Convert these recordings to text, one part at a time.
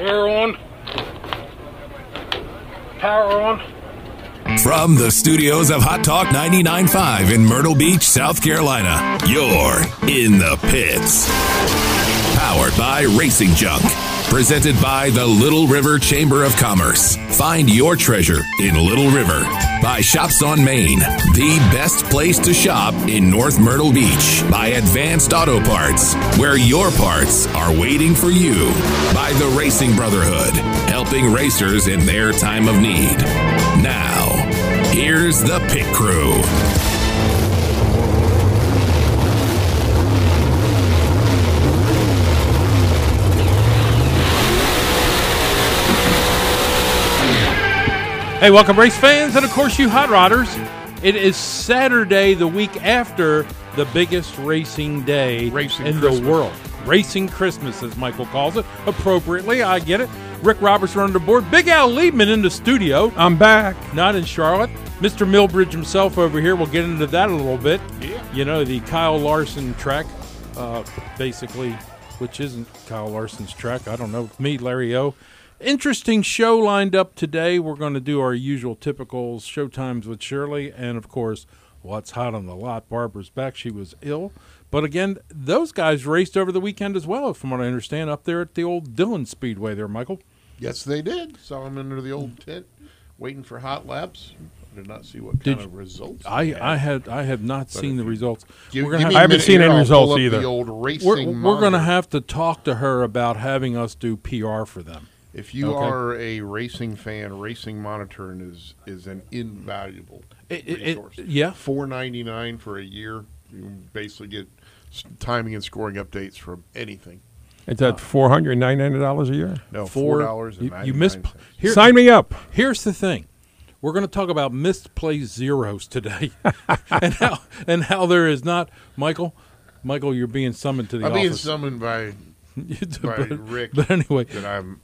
Air on. Power on. From the studios of Hot Talk 99.5 in Myrtle Beach, South Carolina, you're in the pits. Powered by Racing Junk. Presented by the Little River Chamber of Commerce. Find your treasure in Little River. By Shops on Main, the best place to shop in North Myrtle Beach. By Advanced Auto Parts, where your parts are waiting for you. By the Racing Brotherhood, helping racers in their time of need. Now, here's the pit crew. Hey, welcome, race fans, and of course, you hot rodders. It is Saturday, the week after the biggest racing day Racing in Christmas. the world. Racing Christmas, as Michael calls it. Appropriately, I get it. Rick Roberts running the board. Big Al Liebman in the studio, I'm back. not in Charlotte. Mr. Millbridge himself over here. We'll get into that a little bit. Yeah. You know, the Kyle Larson track, uh, basically, which isn't Kyle Larson's track. I don't know. Me, Larry O. Interesting show lined up today. We're going to do our usual typical show times with Shirley, and of course, what's hot on the lot. Barbara's back. She was ill. But again, those guys raced over the weekend as well, from what I understand, up there at the old Dillon Speedway there, Michael. Yes, they did. Saw them under the old tent, waiting for hot laps. I Did not see what Did kind of results. I, had. I had I have not seen the results. Give- we're gonna have, I haven't seen any results either. The old racing. we're, we're going to have to talk to her about having us do PR for them. If you Okay. are a racing fan, Racing Monitoring is is an invaluable It- it- it- resource. yeah. four ninety nine for a year. You basically get s- timing and scoring updates from anything. It's at uh, four hundred ninety nine dollars a year. No, Four- four dollars and you, ninety you nine miss. Here, Sign me up. Here's the thing. We're going to talk about misplaced zeros today, and how and how there is not Michael. Michael, you're being summoned to the I'm being office. summoned by by Rick but anyway, that I'm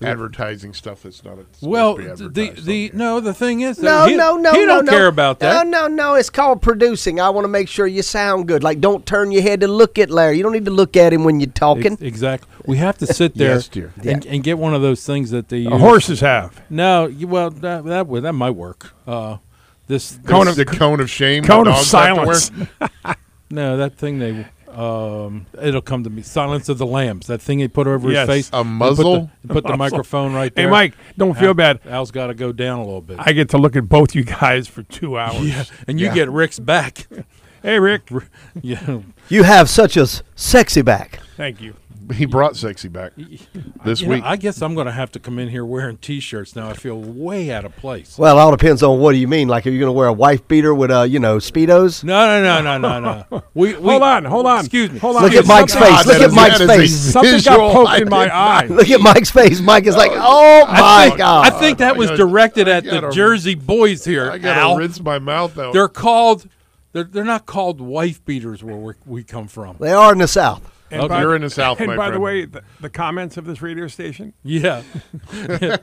advertising stuff that's not. supposed to well, be the advertised the on no, the thing is, No, he, no, no, he no, don't no. care about that. No, no, no. It's called producing. I want to make sure you sound good. Like, don't turn your head to look at Larry. You don't need to look at him when you're talking. Ex- exactly. We have to sit there Yes, dear. and, and get one of those things that. The horses have No, you- well, that that would that might work. Uh, this, Cone Cone of, of- the cone of shame. cone of dogs have to wear? silence. no, that thing they. Um, it'll come to me. Silence of the Lambs. That thing he put over Yes. his face. A and muzzle? Put the, put the microphone right there. Hey, Mike, don't feel Al- bad. Al's got to go down a little bit. I get to look at both you guys for two hours. yeah, and you Yeah. get Rick's back. Hey, Rick. yeah, You have such a sexy back. Thank you. He brought sexy back this You know, week. I guess I'm going to have to come in here wearing T-shirts now. I feel way out of place. Well, it all depends on what do you mean. Like, are you going to wear a wife beater with, uh, you know, speedos? No, no, no, no, no, no. We, we, Hold on, hold on. Excuse me. Hold on. Look at Mike's Something- face. Look at Mike's that is a face. Something visual got poked I in my eye. Look at Mike's face. Mike is like, oh my think, god. I think that was gotta- directed I at the gotta- Jersey boys here. I gotta rinse my mouth out. They're called. They're, they're not called wife beaters where we we come from. they are in the South. And Okay. by- You're in the South, And by the way, the, the comments of this radio station, Yeah. Yeah,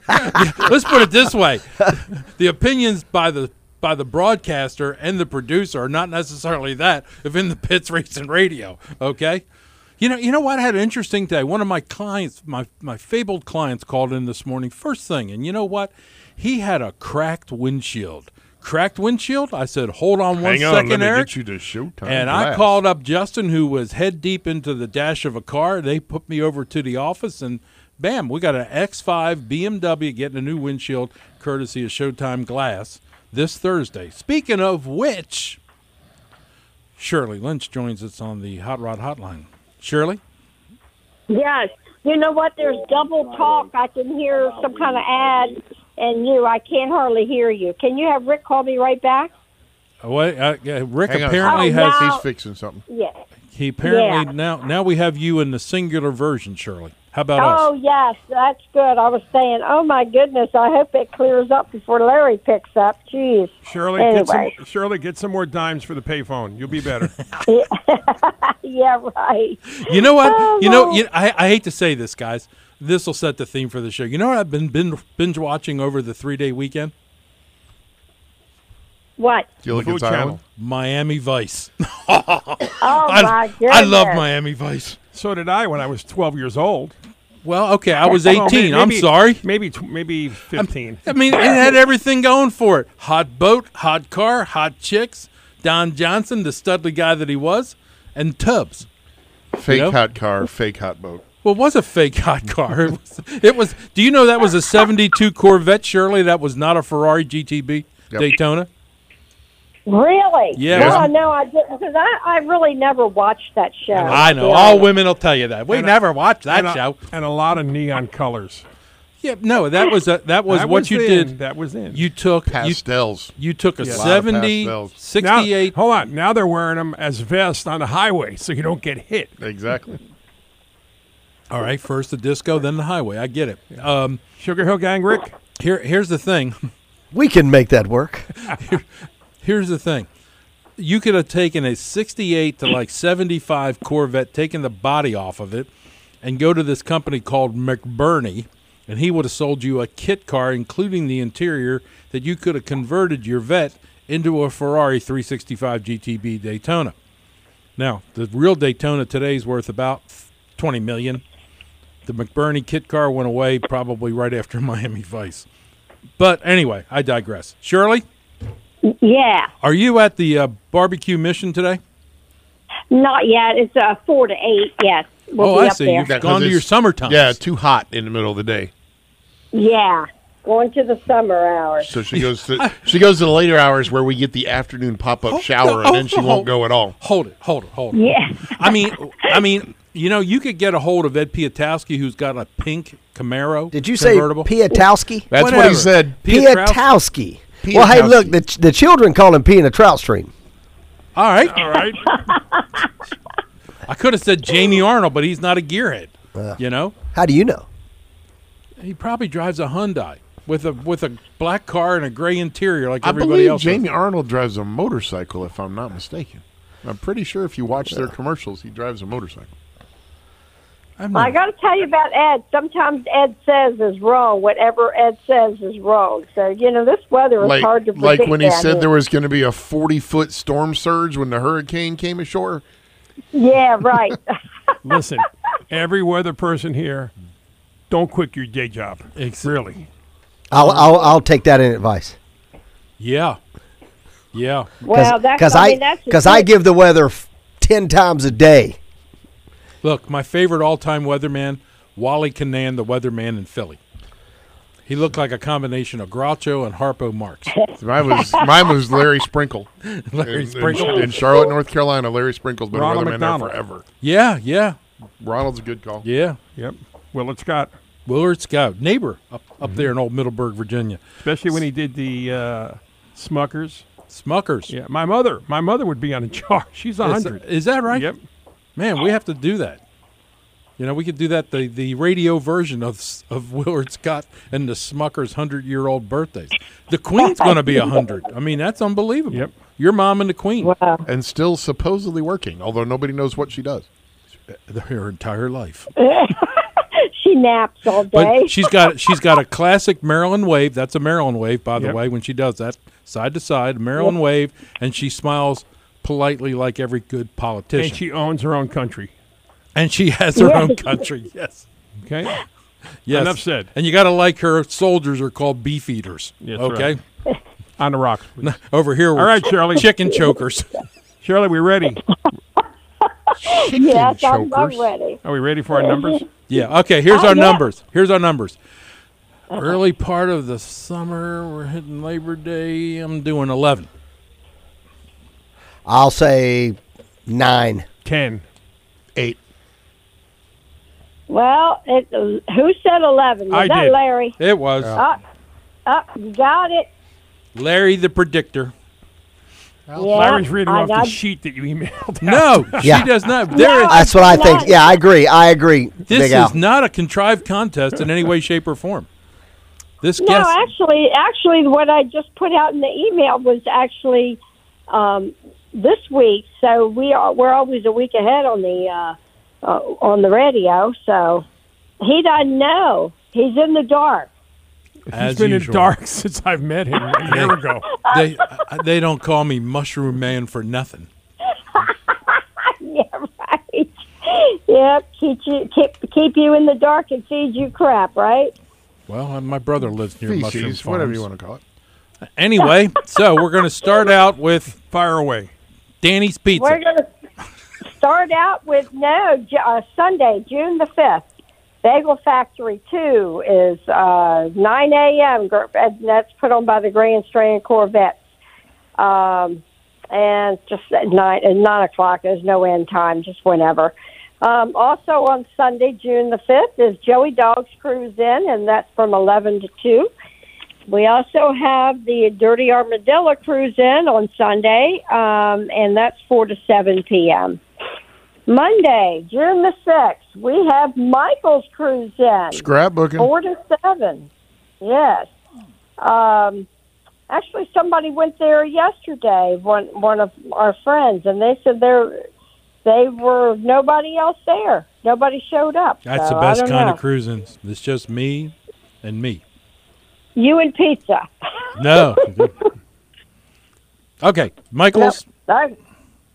Let's put it this way: the opinions by the by the broadcaster and the producer are not necessarily that of in the pits racing radio. Okay. You know, you know what? I had an interesting day. One of my clients, my my fabled clients, called in this morning first thing, and you know what? He had a cracked windshield. Cracked windshield. I said, "Hold on one Hang on, second, let me Eric." get you to Showtime. And I called up Justin, who was head deep into the dash of a car. They put me over to the office, and bam, we got an X5 BMW getting a new windshield, courtesy of Showtime Glass, this Thursday. Speaking of which, Shirley Lynch joins us on the Hot Rod Hotline. Shirley? Yes. You know what? There's double talk. I can hear some kind of ad, and you, I can't hardly hear you. Can you have Rick call me right back? Oh, wait, uh, yeah, Rick Hang on. apparently Oh, has. now- He's fixing something. Yeah. He apparently Yeah. now now we have you in the singular version, Shirley. How about Oh, us? Oh yes. That's good. I was saying, oh, my goodness. I hope it clears up before Larry picks up. Jeez. Shirley, get some, Shirley, get some more dimes for the payphone. You'll be better. Yeah, right. You know what? Oh, you know, you, I, I hate to say this, guys. This will set the theme for the show. You know what I've been binge, binge watching over the three day weekend? What? Gilligan's Food Channel. Miami Vice. Oh, I, my goodness. I love Miami Vice. So did I when I was 12 years old. Well, okay, I was Well, 18. may- I'm maybe- sorry. Maybe tw- maybe 15. I mean, it had everything going for it. Hot boat, hot car, hot chicks, Don Johnson, the studly guy that he was, and Tubbs. Fake know? hot car, fake hot boat. Well, it was a fake hot car. It was, it was. Do you know that was a '72 Corvette? Surely that was not a Ferrari GTB Yep. Daytona. Really? Yeah. No, no, I didn't because I, I really never watched that show. I know. Yeah. All women will tell you that. We And a- never watched that and a, show. and a lot of neon colors. Yeah, no, that was a, that was That what was you in. did. That was in. You took Pastels. you took a Yeah. A lot 70, pastels. now, hold on. Now they're wearing them as vests on the highway, so you don't get hit. Exactly. All right, first the disco, then the highway. I get it. Um, Sugar Hill Gang, Rick. here, here's the thing. We can make that work. Here's the thing. You could have taken a 68 to like 75 Corvette, taken the body off of it, and go to this company called McBurnie, and he would have sold you a kit car, including the interior, that you could have converted your vet into a Ferrari 365 GTB Daytona. Now, the real Daytona today is worth about 20 million. The McBurnie kit car went away probably right after Miami Vice. But anyway, I digress. Shirley? Yeah, Are you at the uh, barbecue mission today? not yet. It's uh, four to eight. Yes, we'll oh, be I up see. there. You've Yeah, 'cause gone to it's- your summertime. Yeah, too hot in the middle of the day. Yeah, going to the summer hours. So she goes to she goes to the later hours where we get the afternoon pop up shower, and then she won't go at all. Hold it, hold it, hold it. Yeah, I mean, I mean, you know, you could get a hold of Ed Piatowski, who's got a pink Camaro. Did you say convertible. Piatowski? That's what he said. Piatowski. Well, hey, look, the, the children call him P in a trout stream. All right, All right. I could have said Jamie Arnold, but he's not a gearhead. you know, How do you know? he probably drives a Hyundai with a with a black car and a gray interior like I everybody believe else. does. Jamie Arnold drives a motorcycle, if I'm not mistaken. I'm pretty sure if you watch their commercials, he drives a motorcycle. I've I got to tell you about Ed. Sometimes Ed says is wrong. Whatever Ed says is wrong. So you know this weather is Like, hard to predict. like when he said here. there was going to be a 40 foot storm surge when the hurricane came ashore. Yeah, right. Listen, every weather person here, don't quit your day job. Ex- Really. I'll, I'll, I'll take that in advice. yeah, yeah. well, that's Because I, I, mean, cause I give the weather 10 times a day. Look, my favorite all-time weatherman, Wally Kinnan, the weatherman in Philly. He looked like a combination of Groucho and Harpo Marx. Mine was mine was Larry Sprinkle. Larry in, Sprinkle. in, in Charlotte, North Carolina. Larry Sprinkle's been Ronald a weatherman there forever. Yeah, yeah, Ronald's a good call. yeah. Yep. Willard Scott, Willard Scott, neighbor up, up there in old Middleburg, Virginia. especially when he did the uh, Smuckers. Smuckers. Yeah, my mother, my mother would be on a jar. She's a Is, hundred. is that right? Yep. Man, we have to do that. You know, we could do that the, the radio version of of Willard Scott and the Smuckers hundred year old birthdays. The Queen's going to be hundred. I mean, that's unbelievable. Yep. Your mom and the Queen, Wow. And still supposedly working, although nobody knows what she does. her entire life. She naps all day. But she's got she's got a classic Maryland wave. That's a Maryland wave, by the Yep. way. When she does that, side to side, Maryland wave, and she smiles politely like every good politician. And she owns her own country. And she has her Yes. own country. Yes. Okay. Yes. Enough said. And you got to like her soldiers are called beef eaters. Yes, okay. On the rocks. please. Over here, we're All right, Shirley. chicken chokers. Shirley, we ready? yes, I'm, I'm ready. Are we ready for our numbers? yeah. Okay. Here's Oh, our yeah. numbers. Here's our numbers. Early part of the summer, we're hitting Labor Day. I'm doing 11. I'll say nine. Ten. Eight. Well, it, who said eleven? Was I that did. Larry? It was Uh, uh, you got it. Larry the Predictor. Yeah, Larry's reading I off got- the sheet that you emailed. No, Yeah. she does not. There is. No. That's what I think. not. Yeah, I agree. I agree. This Big Al. is not a contrived contest in any way, shape, or form. This No, guest. actually, actually, what I just put out in the email was actually um, this week. So we are we're always a week ahead on the uh, uh, on the radio. So he doesn't know. He's in the dark. as He's been usual. in dark since I've met him a year ago. They they don't call me Mushroom Man for nothing. yeah, right. Yep, keep you keep keep you in the dark and feed you crap, right? Well, uh, my brother lives near mushroom farms. whatever you want to call it. Anyway, so we're going to start out with Fire away. Danny's Pizza. We're going to start out with no uh, Sunday, June the fifth. Bagel Factory Two is uh, nine a.m. That's put on by the Grand Strand Corvettes, um, and just at nine at nine o'clock. There's no end time, just whenever. Um, also on Sunday, June the fifth, is Joey Dogs Cruise In, and that's from eleven to two. We also have the Dirty Armadillo Cruise In on Sunday, um, and that's 4 to 7 p.m. Monday, June the 6th, we have Michael's Cruise In, Scrapbooking. 4 to 7. Yes. Um, actually, somebody went there yesterday, one, one of our friends, and they said there they were nobody else there. Nobody showed up. That's So, the best kind know. of cruising. It's just me and me. You and pizza. No. okay, Michael's. Yep.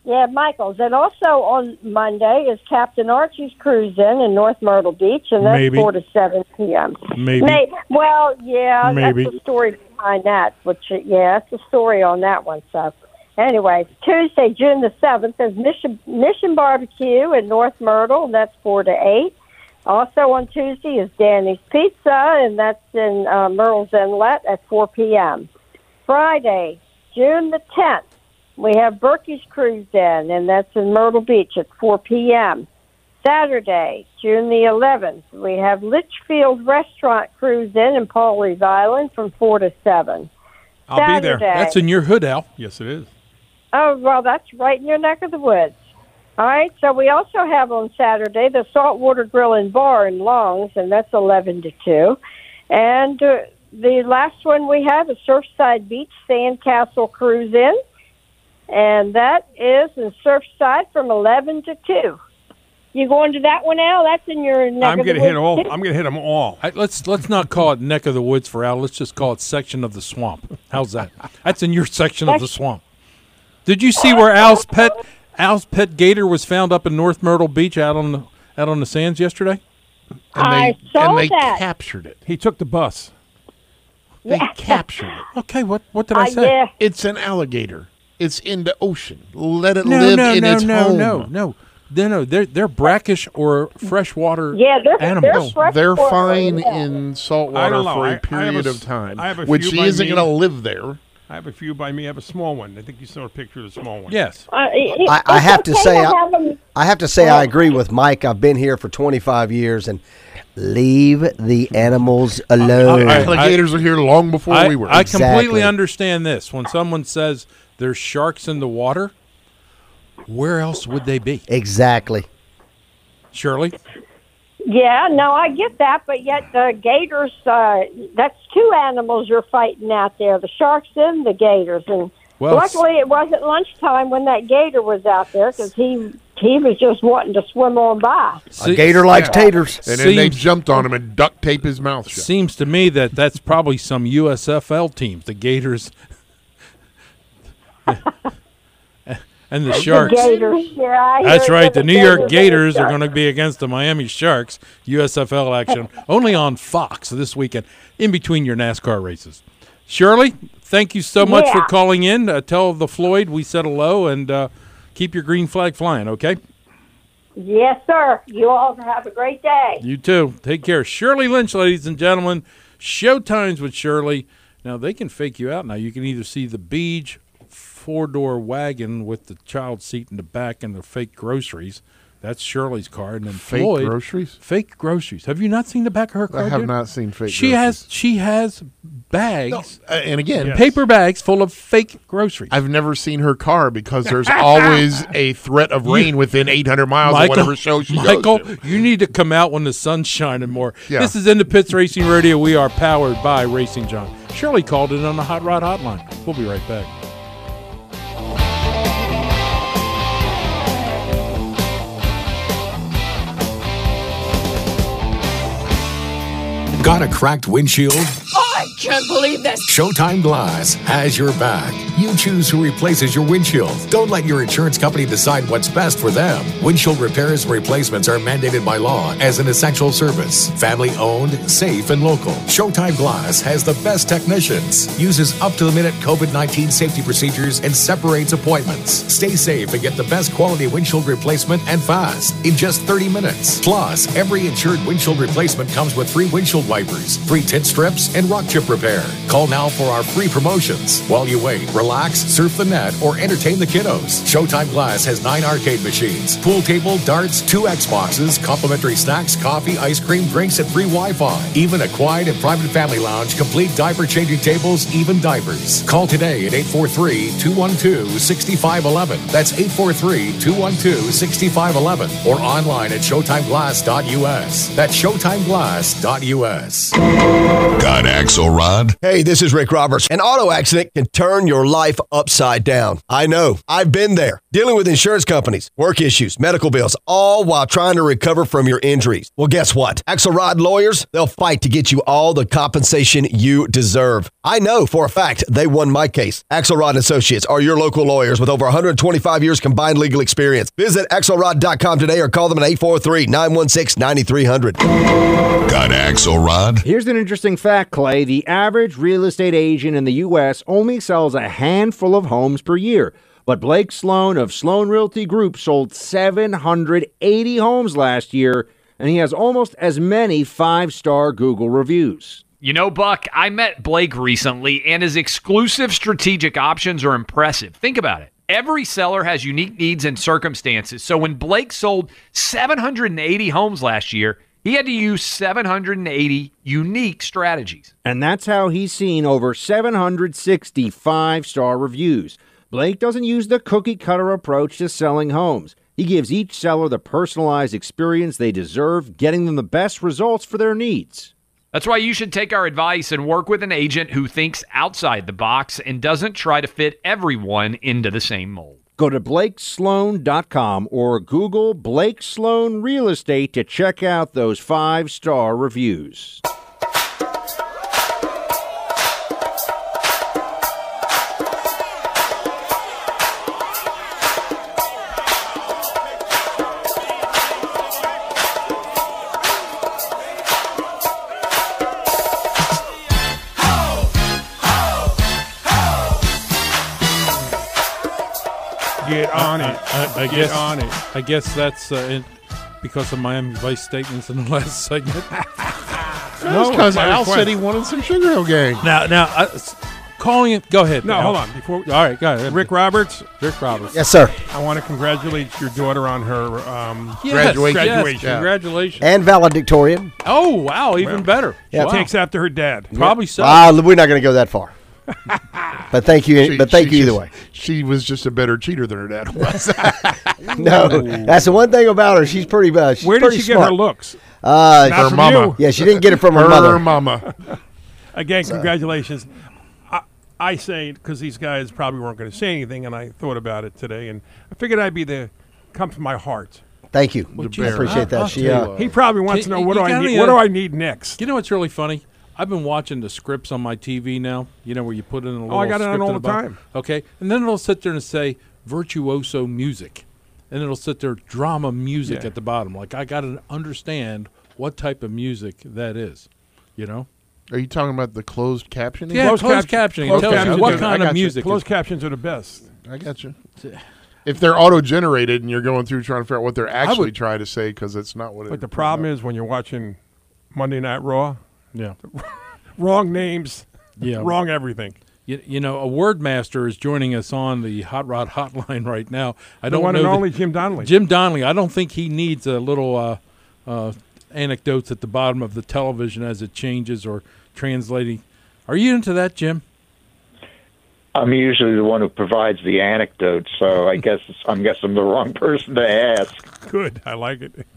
Yeah, Michael's. And also on Monday is Captain Archie's Cruise In in North Myrtle Beach, and that's Maybe. 4 to 7 p.m. Maybe. May, well, yeah, Maybe. that's the story behind that, which, yeah, that's the story on that one. So, anyway, Tuesday, June the 7th is Mission, Mission Barbecue in North Myrtle, and that's 4 to 8. Also on Tuesday is Danny's Pizza, and that's in uh, Murrells Inlet at 4 p.m. Friday, June the 10th, we have Berkey's Cruise In, and that's in Myrtle Beach at 4 p.m. Saturday, June the 11th, we have Litchfield Restaurant Cruise In in Pawleys Island from 4 to 7. I'll be there. That's in your hood, Al. Yes, it is. Oh, well, that's right in your neck of the woods. All right, so we also have on Saturday the Saltwater Grill and Bar in Longs, and that's 11 to 2. And uh, the last one we have is Surfside Beach Sandcastle Cruise In, and that is in Surfside from 11 to 2. You going to that one, Al? That's in your neck I'm of gonna hit woods, all. too? I'm gonna hit them all. I, let's let's not call it neck of the woods for Al. Let's just call it section of the swamp. How's that? That's in your section of the swamp. Did you see where Al's pet Al's pet gator was found up in North Myrtle Beach out on the out on the sands yesterday? And I they, saw and they that. captured it. He took the bus. They captured it. Okay, what what did I Uh, say? yeah. It's an alligator. It's in the ocean. Let it No, live no, in no, its no, home. no, no, no, no. They're they're brackish or freshwater Yeah, they're, animals. they're, They're fine in salt water for I- I a have a period s- of time, I have a which few he isn't going to live there. I have a few by me. I have a small one. I think you saw a picture of the small one. yes. Uh, it- I- I it's have to okay say, I- have 'em- I have to say I agree with Mike. I've been here for 25 years and leave the animals alone. I- Alligators are here long before I, we were. I completely understand this. When someone says there's sharks in the water, where else would they be? exactly. Shirley? Yeah, no, I get that, but yet the gators, uh, that's two animals you're fighting out there, the sharks and the gators. And Well, luckily it wasn't lunchtime when that gator was out there because he, he was just wanting to swim on by. see- A gator likes Yeah. taters. and then they jumped on him and duct taped his mouth shut. Seems to me that that's probably some USFL teams, the Gators and the Sharks. The gators, yeah, That's right. The New York Gators are going to be against the Miami Sharks. USFL action only on Fox this weekend, in between your NASCAR races. Shirley, thank you so much for calling in. Uh, tell the Floyd we said hello and uh, keep your green flag flying. Okay. Yes, sir. You all have a great day. You too. Take care. Shirley Lynch, ladies and gentlemen. Showtimes with Shirley. Now, they can fake you out now. You can either see the Beach four door wagon with the child seat in the back and the fake groceries. That's Shirley's car. And then Fake Floyd. groceries? Fake groceries. Have you not seen the back of her car? I have dude? not seen fake. She groceries. has she has bags, Uh, and again, Yes. paper bags full of fake groceries. I've never seen her car because there's always a threat of rain within 800 miles of whatever show she Michael, goes to. you need to come out when the sun's shining more. Yeah. This is in the Pits Racing Radio. We are powered by Racing Junk. Shirley called it on the Hot Rod Hotline. We'll be right back. Got a cracked windshield? Can't believe this. Showtime Glass has your back. You choose who replaces your windshield. Don't let your insurance company decide what's best for them. Windshield repairs and replacements are mandated by law as an essential service. Family owned, safe, and local. Showtime Glass has the best technicians, uses up to the minute COVID 19 safety procedures, and separates appointments. Stay safe and get the best quality windshield replacement and fast in just 30 minutes. Plus, every insured windshield replacement comes with free windshield wipers, free tint strips, and rock chip repair. Call now for our free promotions. While you wait, relax, surf the net, or entertain the kiddos. Showtime Glass has nine arcade machines, pool table, darts, two Xboxes, complimentary snacks, coffee, ice cream, drinks, and free Wi Fi. Even a quiet and private family lounge, complete diaper changing tables, even diapers. Call today at 843 212 6511. That's 843 212 6511 or online at ShowtimeGlass.us. That's ShowtimeGlass.us. Got Axelrod? Hey, this is Rick Roberts. An auto accident can turn your life upside down. I know. I've been there. Dealing with insurance companies, work issues, medical bills, all while trying to recover from your injuries. Well, guess what? Axelrod lawyers, they'll fight to get you all the compensation you deserve. I know for a fact they won my case. Axelrod Associates are your local lawyers with over 125 years combined legal experience. Visit axelrod.com today or call them at 843 916 9300. Got Axelrod? Here's an interesting fact, Clay. The average real estate agent in the U.S. only sells a handful of homes per year. But Blake Sloan of Sloan Realty Group sold 780 homes last year, and he has almost as many five star Google reviews. You know, Buck, I met Blake recently, and his exclusive strategic options are impressive. Think about it. Every seller has unique needs and circumstances. So when Blake sold 780 homes last year, he had to use 780 unique strategies. And that's how he's seen over 765 star reviews. Blake doesn't use the cookie cutter approach to selling homes. He gives each seller the personalized experience they deserve, getting them the best results for their needs. That's why you should take our advice and work with an agent who thinks outside the box and doesn't try to fit everyone into the same mold. Go to blakesloan.com or Google Blake Sloan Real Estate to check out those five star reviews. Get on it. I, I Get guess on it. I guess that's uh, in, because of Miami Vice statements in the last segment. No, because my Al request. said he wanted some Sugar Hill Gang. now, now, uh, s- calling it. Go ahead. No, Al. hold on. Before All right, go ahead. Rick Roberts, Rick Roberts. Yes, sir. I want to congratulate your daughter on her um, Yes, Graduation. yes, Graduation. Congratulations. And valedictorian. oh, wow, even better. Yeah. Wow. takes after her dad. Probably so. Ah, we're not going to go that far. but thank you. She- but thank you either just- way. She was just a better cheater than her dad was. No, that's the one thing about her. She's pretty. Uh, she's Where did pretty she get her looks? Uh, Not her from mama. you. yeah, she didn't get it from her, her mother. mama. Again, congratulations. I, I say because these guys probably weren't going to say anything, and I thought about it today, and I figured I'd be the come from my heart. Thank you. Well, I appreciate I'll- that. I'll she. Uh. He probably wants Can- to know what do I need. What do I need next? You know what's really funny? I've been watching the scripts on my TV now. You know where you put it in a little. Oh, I got it on all at the bottom? time. Okay, and then it'll sit there and say virtuoso music, and it'll sit there drama music Yeah. at the bottom. Like I got to understand what type of music that is. You know? Are you talking about the closed captioning? Yeah, closed, captioning. closed it tells captions you what kind of music. Closed is- captions are the best. I got you. If they're auto generated and you're going through trying to figure out what they're actually would- trying to say because it's not what it But the problem is when you're watching Monday Night Raw, yeah. wrong names, Yeah. wrong everything. You, you know, a word master is joining us on the Hot Rod Hotline right now. I The don't one know and the- only Jim Donnelly. Jim Donnelly. I don't think he needs a little uh, uh, anecdotes at the bottom of the television as it changes or translating. Are you into that, Jim? I'm usually the one who provides the anecdote, so I guess I'm guess I'm the wrong person to ask. Good, I like it.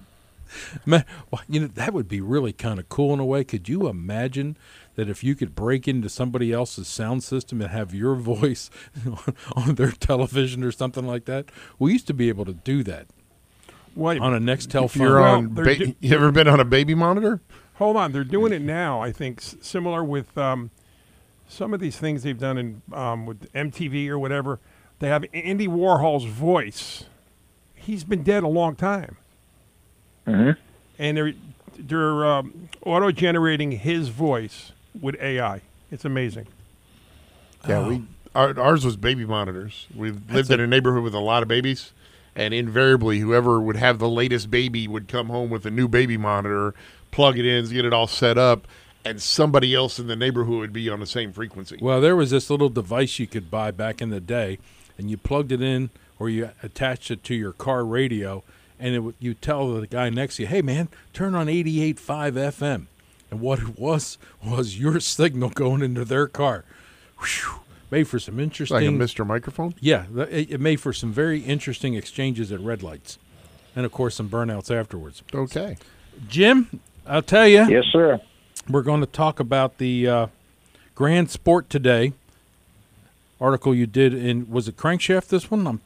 Man, well, you know that would be really kind of cool in a way. Could you imagine that if you could break into somebody else's sound system and have your voice on their television or something like that? We used to be able to do that Wait, on a Nextel If phone. you're on, they're ba- di- you ever been on a baby monitor? hold on. They're doing it now. I think s- similar with um, some of these things they've done in um, with MTV or whatever, they have Andy Warhol's voice. He's been dead a long time, hmm and they're they're um, auto generating his voice with AI. It's amazing. Yeah, we our, ours was baby monitors. We lived in a neighborhood with a lot of babies, and invariably, whoever would have the latest baby would come home with a new baby monitor, plug it in, get it all set up, and somebody else in the neighborhood would be on the same frequency. Well, there was this little device you could buy back in the day, and you plugged it in or you attached it to your car radio, and it you tell the guy next to you, "Hey, man, turn on 88.5 FM." And what it was was your signal going into their car. Whew. Made for some interesting. Like a Mr. Microphone. Yeah, it, it made for some very interesting exchanges at red lights, and of course some burnouts afterwards. Okay, Jim, I'll tell you. Yes, sir. We're going to talk about the uh, Grand Sport today article you did in was it Crankshaft? This one, I'm,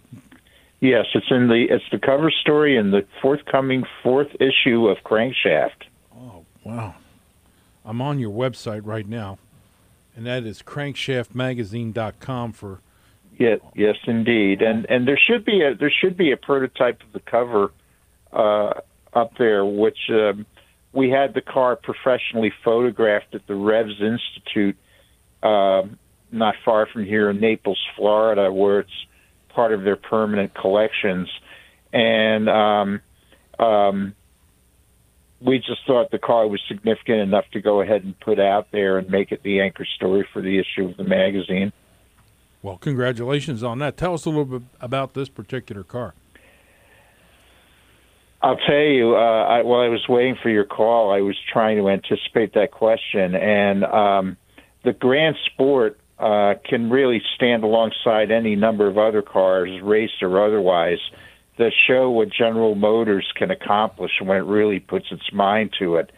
Yes, it's in the it's the cover story in the forthcoming fourth issue of Crankshaft. Oh wow. I'm on your website right now, and that is crankshaftmagazine.com for Yeah, yes, indeed, and and there should be a there should be a prototype of the cover uh, up there, which um, we had the car professionally photographed at the Revs Institute, um, not far from here in Naples, Florida, where it's part of their permanent collections, and um, um, we just thought the car was significant enough to go ahead and put out there and make it the anchor story for the issue of the magazine. Well, congratulations on that. Tell us a little bit about this particular car. I'll tell you, uh, I, while I was waiting for your call, I was trying to anticipate that question. And um, the Grand Sport uh, can really stand alongside any number of other cars, race or otherwise, that show what General Motors can accomplish when it really puts its mind to it.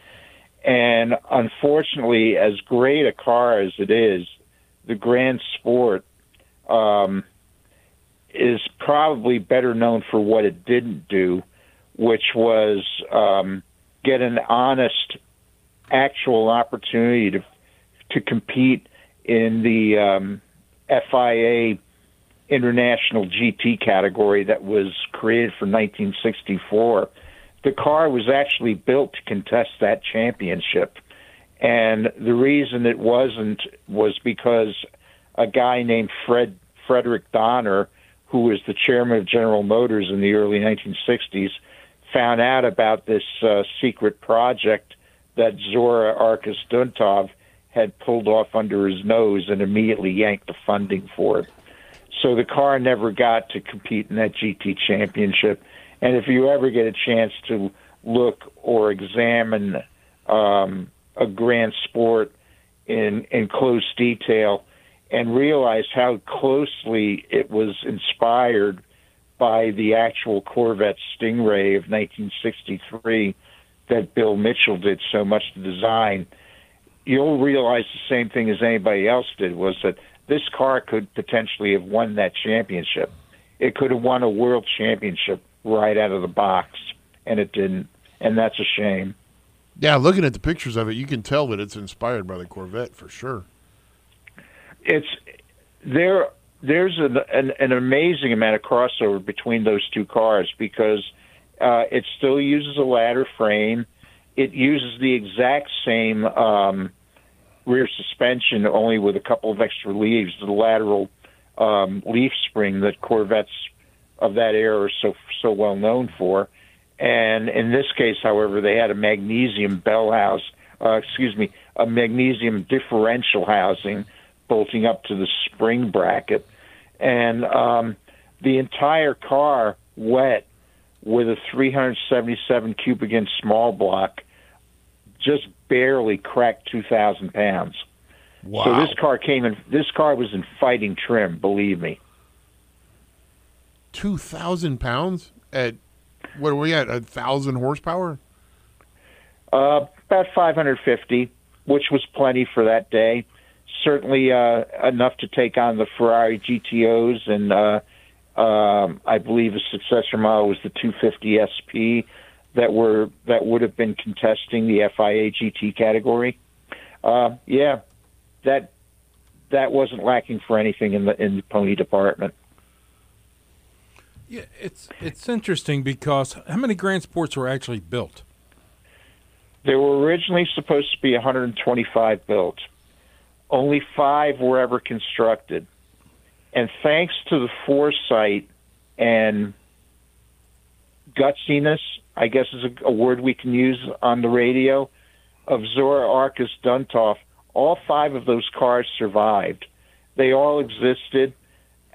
And unfortunately, as great a car as it is, the Grand Sport um, is probably better known for what it didn't do, which was um, get an honest, actual opportunity to to compete in the um, FIA International GT category that was created for 1964. The car was actually built to contest that championship. And the reason it wasn't was because a guy named Fred Frederick Donner, who was the chairman of General Motors in the early 1960s, found out about this uh, secret project that Zora Arkus Duntov had pulled off under his nose and immediately yanked the funding for it. So the car never got to compete in that GT championship. And if you ever get a chance to look or examine um, a grand sport in in close detail and realize how closely it was inspired by the actual Corvette Stingray of 1963 that Bill Mitchell did so much to design, you'll realize the same thing as anybody else did was that this car could potentially have won that championship. It could have won a world championship right out of the box, and it didn't. And that's a shame. Yeah, looking at the pictures of it, you can tell that it's inspired by the Corvette for sure. It's there. There's an, an, an amazing amount of crossover between those two cars because uh, it still uses a ladder frame. It uses the exact same um, rear suspension, only with a couple of extra leaves. The lateral um, leaf spring that Corvettes of that era are so so well known for. And in this case, however, they had a magnesium bell house. Uh, excuse me, a magnesium differential housing bolting up to the spring bracket, and um, the entire car wet with a 377 cubic inch small block, just barely cracked 2,000 pounds. Wow. So this car came in. This car was in fighting trim. Believe me. Two thousand pounds at what are we at? A thousand horsepower? Uh, about 550, which was plenty for that day. Certainly uh, enough to take on the Ferrari GTOs, and uh, um, I believe a successor model was the 250 SP that were that would have been contesting the FIA GT category. Uh, yeah, that that wasn't lacking for anything in the in the pony department. Yeah, it's it's interesting because how many Grand Sports were actually built? There were originally supposed to be 125 built. Only five were ever constructed. And thanks to the foresight and gutsiness, I guess is a, a word we can use on the radio, of Zora Arkus Duntov, all five of those cars survived. They all existed.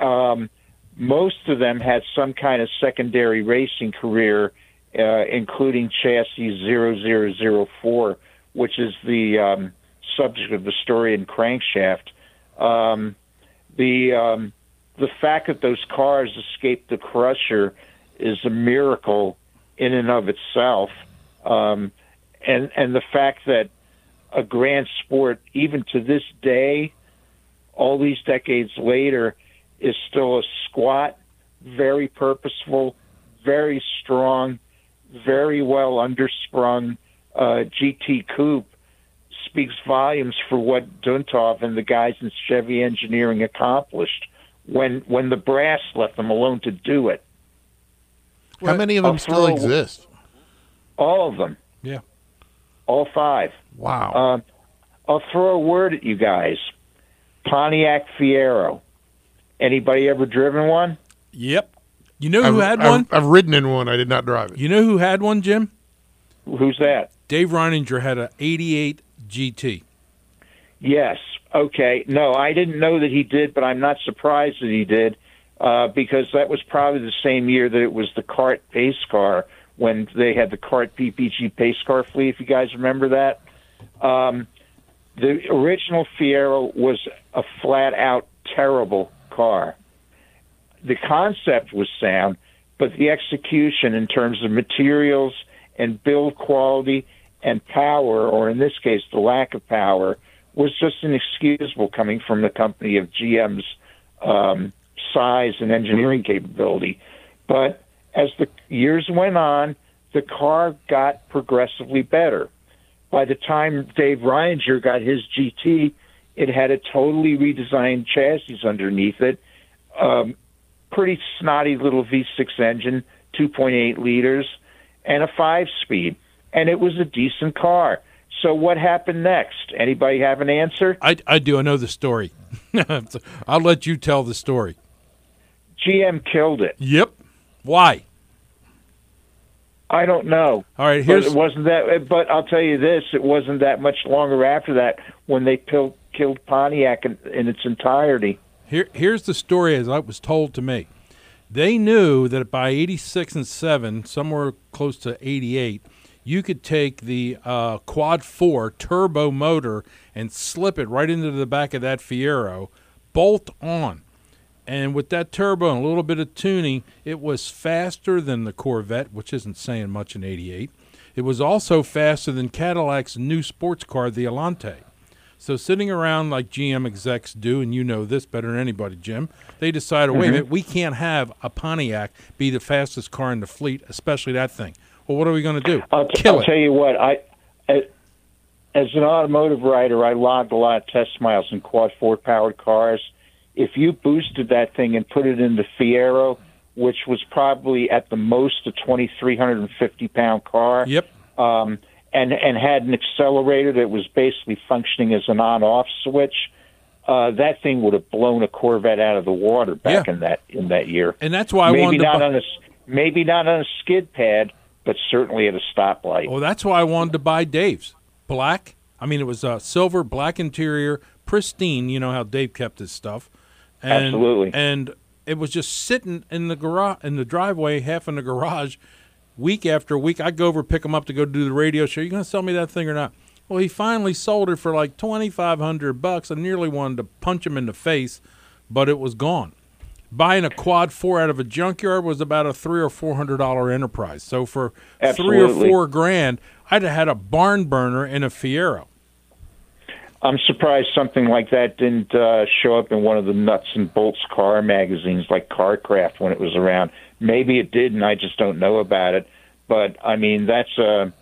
Um, most of them had some kind of secondary racing career, uh, including chassis 0004, which is the um, subject of the story in Crankshaft. Um, the um, the fact that those cars escaped the crusher is a miracle in and of itself, um, and and the fact that a grand sport, even to this day, all these decades later, is still a squat, very purposeful, very strong, very well undersprung uh, GT coupe speaks volumes for what Duntov and the guys in Chevy Engineering accomplished when when the brass left them alone to do it. How many of them still exist? All of them. Yeah. All five. Wow. Um, I'll throw a word at you guys. Pontiac Fiero. Anybody ever driven one? Yep. You know who I've, had I've- one? I've ridden in one. I did not drive it. You know who had one, Jim? Who's that? Dave Reininger had an 88 GT. Yes. Okay. No, I didn't know that he did, but I'm not surprised that he did uh, because that was probably the same year that it was the CART pace car when they had the CART PPG pace car fleet. If you guys remember that, um, the original Fiero was a flat out terrible car. The concept was sound, but the execution in terms of materials and build quality and power, or in this case, the lack of power, was just inexcusable coming from the company of GM's um, size and engineering capability. But as the years went on, the car got progressively better. By the time Dave Reininger got his GT, it had a totally redesigned chassis underneath it, um, pretty snotty little V6 engine, 2.8 liters, and a five speed. And it was a decent car. So what happened next? Anybody have an answer? I, I do. I know the story. I'll let you tell the story. GM killed it. Yep. Why? I don't know. All right, But here's it wasn't that. But I'll tell you this: it wasn't that much longer after that when they pil- killed Pontiac in, in its entirety. Here, here's the story as it was told to me. They knew that by 86 and 7, somewhere close to 88, you could take the uh, Quad 4 turbo motor and slip it right into the back of that Fiero, bolt on. And with that turbo and a little bit of tuning, it was faster than the Corvette, which isn't saying much in 88. It was also faster than Cadillac's new sports car, the Allanté. So sitting around like GM execs do, and you know this better than anybody, Jim, they decided, wait a Mhm. minute, we can't have a Pontiac be the fastest car in the fleet, especially that thing. Well, what are we going to do? I'll, t- I'll tell you what. I, as an automotive writer, I logged a lot of test miles in quad four powered cars. If you boosted that thing and put it in the Fiero, which was probably at the most a twenty three hundred and fifty pound car, Yep. um, and and had an accelerator that was basically functioning as an on off switch, uh, that thing would have blown a Corvette out of the water back Yeah. in that in that year. And that's why I maybe wanted not on a maybe not on a skid pad, but certainly at a stoplight. Well, that's why I wanted to buy Dave's black. I mean, it was uh, silver, black interior, pristine. You know how Dave kept his stuff. And, Absolutely. And it was just sitting in the garage, in the driveway, half in the garage, week after week. I'd go over pick him up to go do the radio show. You going to sell me that thing or not? Well, he finally sold it for like twenty five hundred bucks. I nearly wanted to punch him in the face, but it was gone. Buying a quad four out of a junkyard was about a three or four hundred dollar enterprise. So for three or four grand, I'd have had a barn burner and a Fiero. I'm surprised something like that didn't uh, show up in one of the nuts and bolts car magazines like CarCraft when it was around. Maybe it did, and I just don't know about it. But I mean, that's a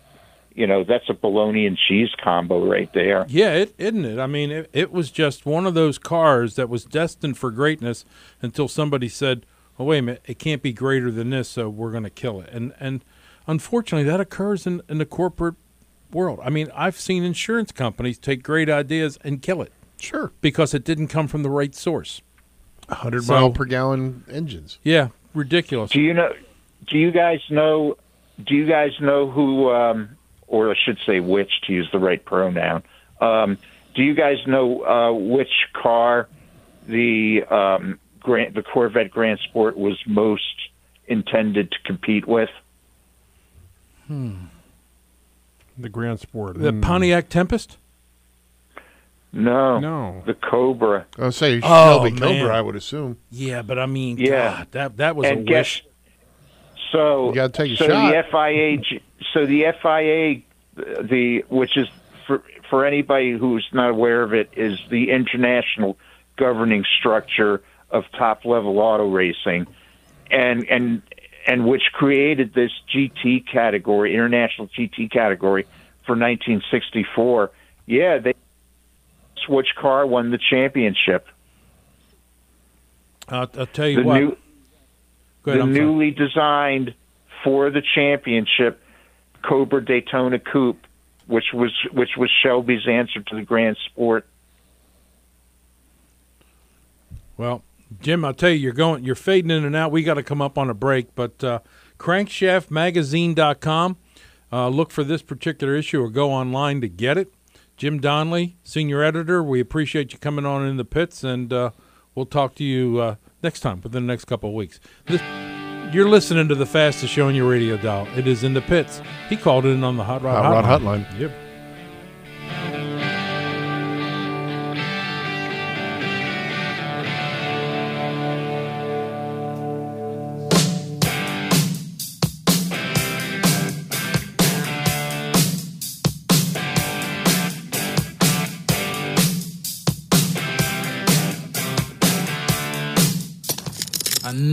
you know, that's a bologna and cheese combo right there. Yeah, it isn't it? I mean, it, it was just one of those cars that was destined for greatness until somebody said, "Oh, wait a minute, it can't be greater than this, so we're going to kill it." And and unfortunately, that occurs in in the corporate world. I mean, I've seen insurance companies take great ideas and kill it. Sure, because it didn't come from the right source. 100 So- mile per gallon engines. Yeah, ridiculous. Do you know? Do you guys know? Do you guys know who, um, or I should say, which to use the right pronoun? Um, do you guys know uh, which car the um, Grand, the Corvette Grand Sport was most intended to compete with? Hmm. The Grand Sport. The Mm. Pontiac Tempest. No, no, the Cobra. I'll say Oh, Shelby man. Cobra, I would assume. Yeah, but I mean, Yeah. God, that that was and a guess, wish. So You gotta take a so shot. the FIA, j- so the FIA, the which is for for anybody who's not aware of it, is the international governing structure of top level auto racing, and and and which created this GT category, international GT category for 1964. Yeah, they which car won the championship. I'll, I'll tell you the what. new ahead, the I'm sorry. newly designed for the championship Cobra Daytona Coupe, which was which was Shelby's answer to the Grand Sport. Well, Jim, I'll tell you, you're going, you're fading in and out. We got to come up on a break, but uh, crankshaftmagazine.com. Uh, look for this particular issue or go online to get it. Jim Donnelly, senior editor. We appreciate you coming on in the pits, and uh, we'll talk to you uh, next time within the next couple of weeks. This, you're listening to the fastest show on your radio dial. It is in the pits. He called in on the Hot Rod Hot Rod Hotline. Hotline. Yep.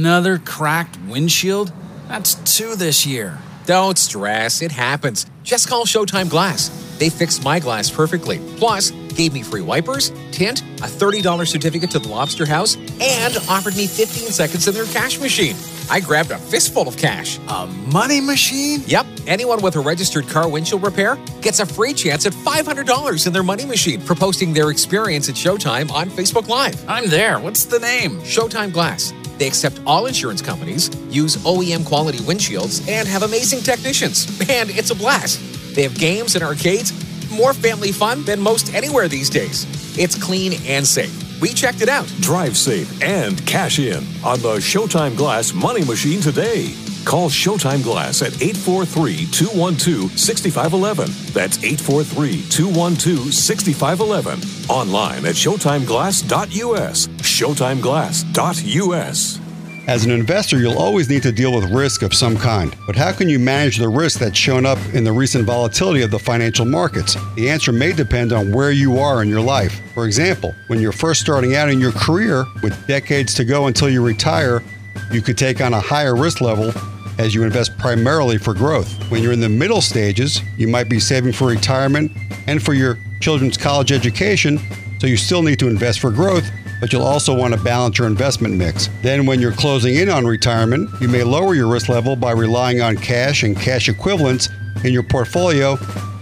Another cracked windshield? That's two this year. Don't stress, it happens. Just call Showtime Glass. They fixed my glass perfectly. Plus, gave me free wipers, tint, a $30 certificate to the Lobster House, and offered me 15 seconds in their cash machine. I grabbed a fistful of cash. A money machine? Yep. Anyone with a registered car windshield repair gets a free chance at $500 in their money machine for posting their experience at Showtime on Facebook Live. I'm there. What's the name? Showtime Glass. They accept all insurance companies, use OEM quality windshields, and have amazing technicians. And it's a blast. They have games and arcades, more family fun than most anywhere these days. It's clean and safe. We checked it out. Drive safe and cash in on the Showtime Glass Money Machine today. Call Showtime Glass at 843 212 6511. That's 843 212 6511. Online at ShowtimeGlass.us. ShowtimeGlass.us. As an investor, you'll always need to deal with risk of some kind. But how can you manage the risk that's shown up in the recent volatility of the financial markets? The answer may depend on where you are in your life. For example, when you're first starting out in your career with decades to go until you retire, you could take on a higher risk level as you invest primarily for growth. When you're in the middle stages, you might be saving for retirement and for your children's college education, so you still need to invest for growth, but you'll also want to balance your investment mix. Then, when you're closing in on retirement, you may lower your risk level by relying on cash and cash equivalents in your portfolio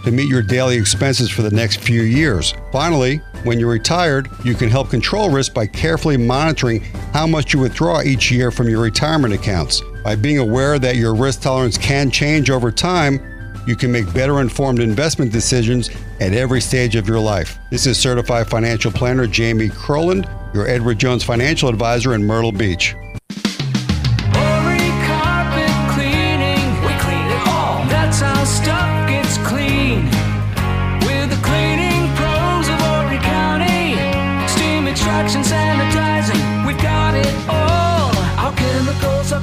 to meet your daily expenses for the next few years. Finally, when you're retired, you can help control risk by carefully monitoring how much you withdraw each year from your retirement accounts. By being aware that your risk tolerance can change over time, you can make better informed investment decisions at every stage of your life. This is certified financial planner Jamie Croland, your Edward Jones financial advisor in Myrtle Beach.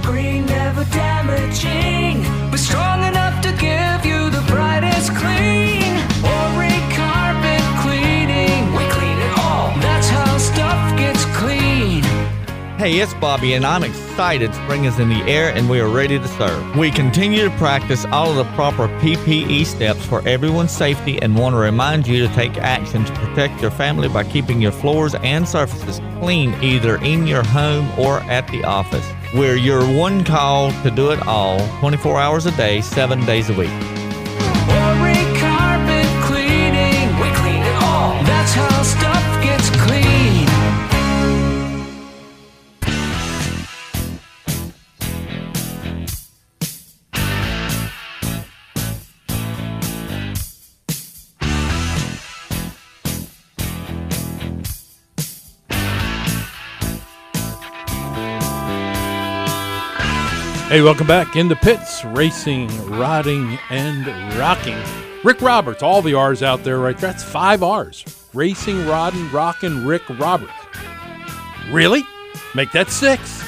Green, never damaging. But strong enough to give you the brightest clean. Horry carpet cleaning. We clean it all. That's how stuff gets clean. Hey, it's Bobby, and I'm excited. Spring is in the air, and we are ready to serve. We continue to practice all of the proper PPE steps for everyone's safety and want to remind you to take action to protect your family by keeping your floors and surfaces clean either in your home or at the office. We're your one call to do it all 24 hours a day, 7 days a week. Hey, welcome back in the pits, racing, riding, and rocking. Rick Roberts, all the R's out there, right? That's five R's. Racing, rodding, rocking, Rick Roberts. Really? Make that six.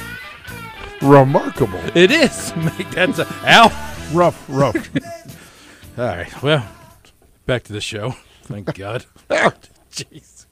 Remarkable. It is. Make that a, Al. Rough, rough. all right. Well, back to the show. Thank God. Jeez.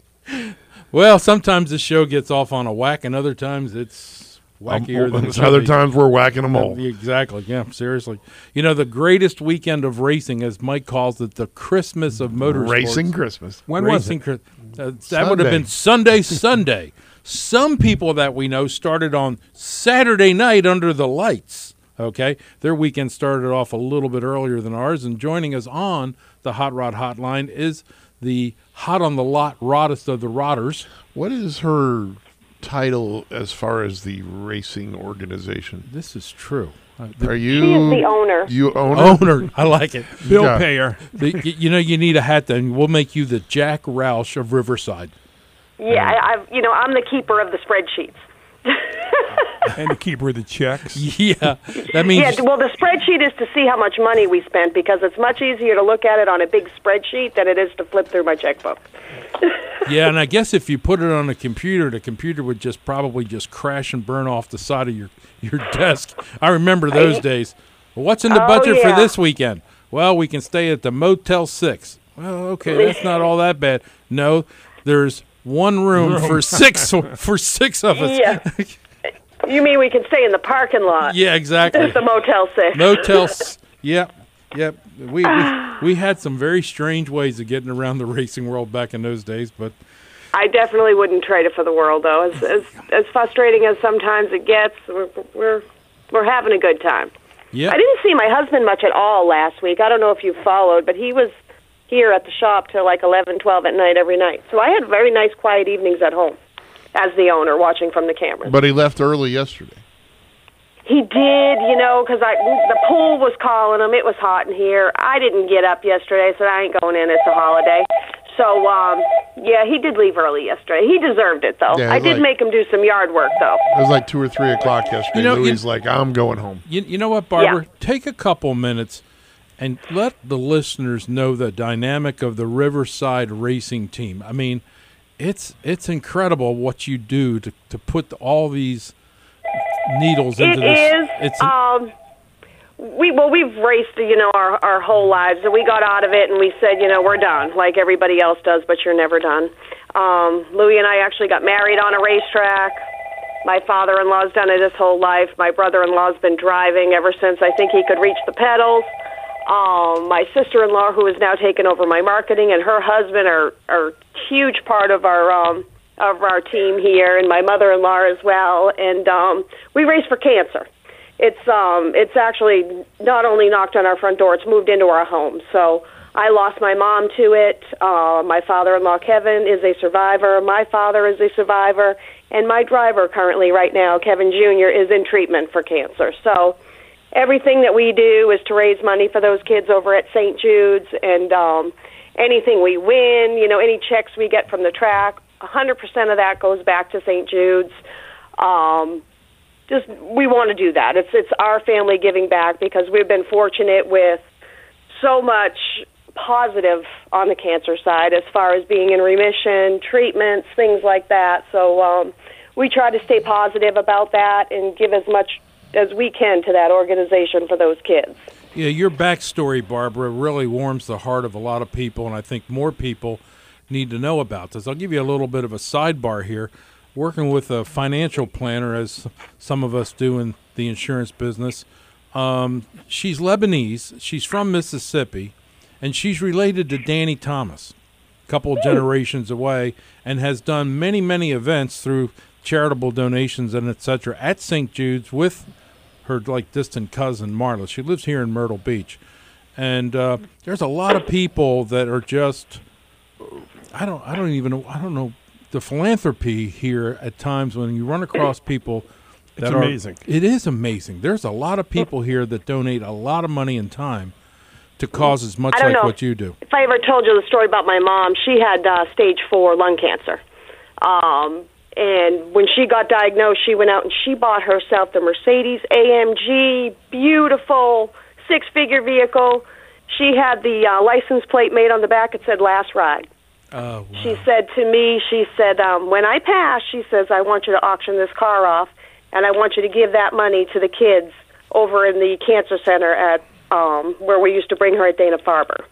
Well, sometimes the show gets off on a whack, and other times it's wackier Um, than other times we're whacking them all. Exactly. Yeah. Seriously. You know, the greatest weekend of racing, as Mike calls it, the Christmas of motorsports. Racing Christmas. When was it? Uh, that would have been Sunday, Sunday. Some people that we know started on Saturday night under the lights. Okay, their weekend started off a little bit earlier than ours, and joining us on the Hot Rod Hotline is the hot on the lot roddest of the rotters. What is her title as far as the racing organization? This is true. Uh, Are you? She is the owner. You owner? Owner, I like it. Bill Okay. payer. The- you know, you need a hat. Then we'll make you the Jack Roush of Riverside. Yeah, I, I've you know I'm the keeper of the spreadsheets. and the keeper of the checks. Yeah, that means yeah, well, the spreadsheet is to see how much money we spent because it's much easier to look at it on a big spreadsheet than it is to flip through my checkbook. Yeah, and I guess if you put it on a computer, the computer would just probably just crash and burn off the side of your your desk. I remember those days. Well, what's in the Oh, budget for this weekend? Well, we can stay at the Motel Six. Well, okay, that's not all that bad. No, there's one room, Room. for six for six of us. Yeah. You mean we can stay in the parking lot? Yeah, exactly. The Motel Six. Motel. Yep, yep. We, we we had some very strange ways of getting around the racing world back in those days, but I definitely wouldn't trade it for the world, though. As as, as frustrating as sometimes it gets, we're we're we're having a good time. yeah. I didn't see my husband much at all last week. I don't know if you followed, but he was here at the shop till like eleven, twelve at night every night. So I had very nice, quiet evenings at home as the owner, watching from the cameras. But he left early yesterday. He did, you know, because I the pool was calling him. It was hot in here. I didn't get up yesterday, so I ain't going in. It's a holiday. So, um, yeah, he did leave early yesterday. He deserved it, though. Yeah, I did like- make him do some yard work, though. It was like two or three o'clock yesterday. You know, Louis you- like, I'm going home. You, you know what, Barbara? Take a couple minutes and let the listeners know the dynamic of the Riverside racing team. I mean, it's it's incredible what you do to, to put all these needles It into this. is. It's um, we well, we've raced, you know, our our whole lives, and we got out of it, and we said, you know, we're done, like everybody else does, but you're never done. Um, Louis and I actually got married on a racetrack. My father-in-law's done it his whole life. My brother-in-law's been driving ever since I think he could reach the pedals. Um, my sister-in-law, who has now taken over my marketing, and her husband are are huge part of our um, of our team here, and my mother-in-law as well. And um, we race for cancer. It's um, it's actually not only knocked on our front door; it's moved into our home. So I lost my mom to it. Uh, my father-in-law Kevin is a survivor. My father is a survivor, and my driver currently, right now, Kevin Jr., is in treatment for cancer. So everything that we do is to raise money for those kids over at St. Jude's, and um, anything we win, you know, any checks we get from the track, 100% of that goes back to St. Jude's. Um, just we want to do that. It's it's our family giving back because we've been fortunate with so much positive on the cancer side as far as being in remission, treatments, things like that. So um, we try to stay positive about that and give as much as we can to that organization for those kids. Yeah, your backstory, Barbara, really warms the heart of a lot of people, and I think more people need to know about this. I'll give you a little bit of a sidebar here. working with a financial planner, as some of us do in the insurance business. Um, she's Lebanese. She's from Mississippi, and she's related to Danny Thomas, a couple of generations away, and has done many, many events through charitable donations and etc. at St. Jude's with her like distant cousin Marla. She lives here in Myrtle Beach, and uh, there's a lot of people that are just I don't I don't even know I don't know the philanthropy here at times when you run across people It's that are- amazing. it is amazing. There's a lot of people here that donate a lot of money and time to causes much like know. what you do. If I ever told you the story about my mom, she had uh, stage four lung cancer. Um, and when she got diagnosed, she went out and she bought herself the Mercedes AMG, beautiful six figure vehicle. She had the uh, license plate made on the back. It said last ride. Oh, She said to me, she said, um, when I pass, she says, I want you to auction this car off, and I want you to give that money to the kids over in the cancer center at um, where we used to bring her at Dana Farber.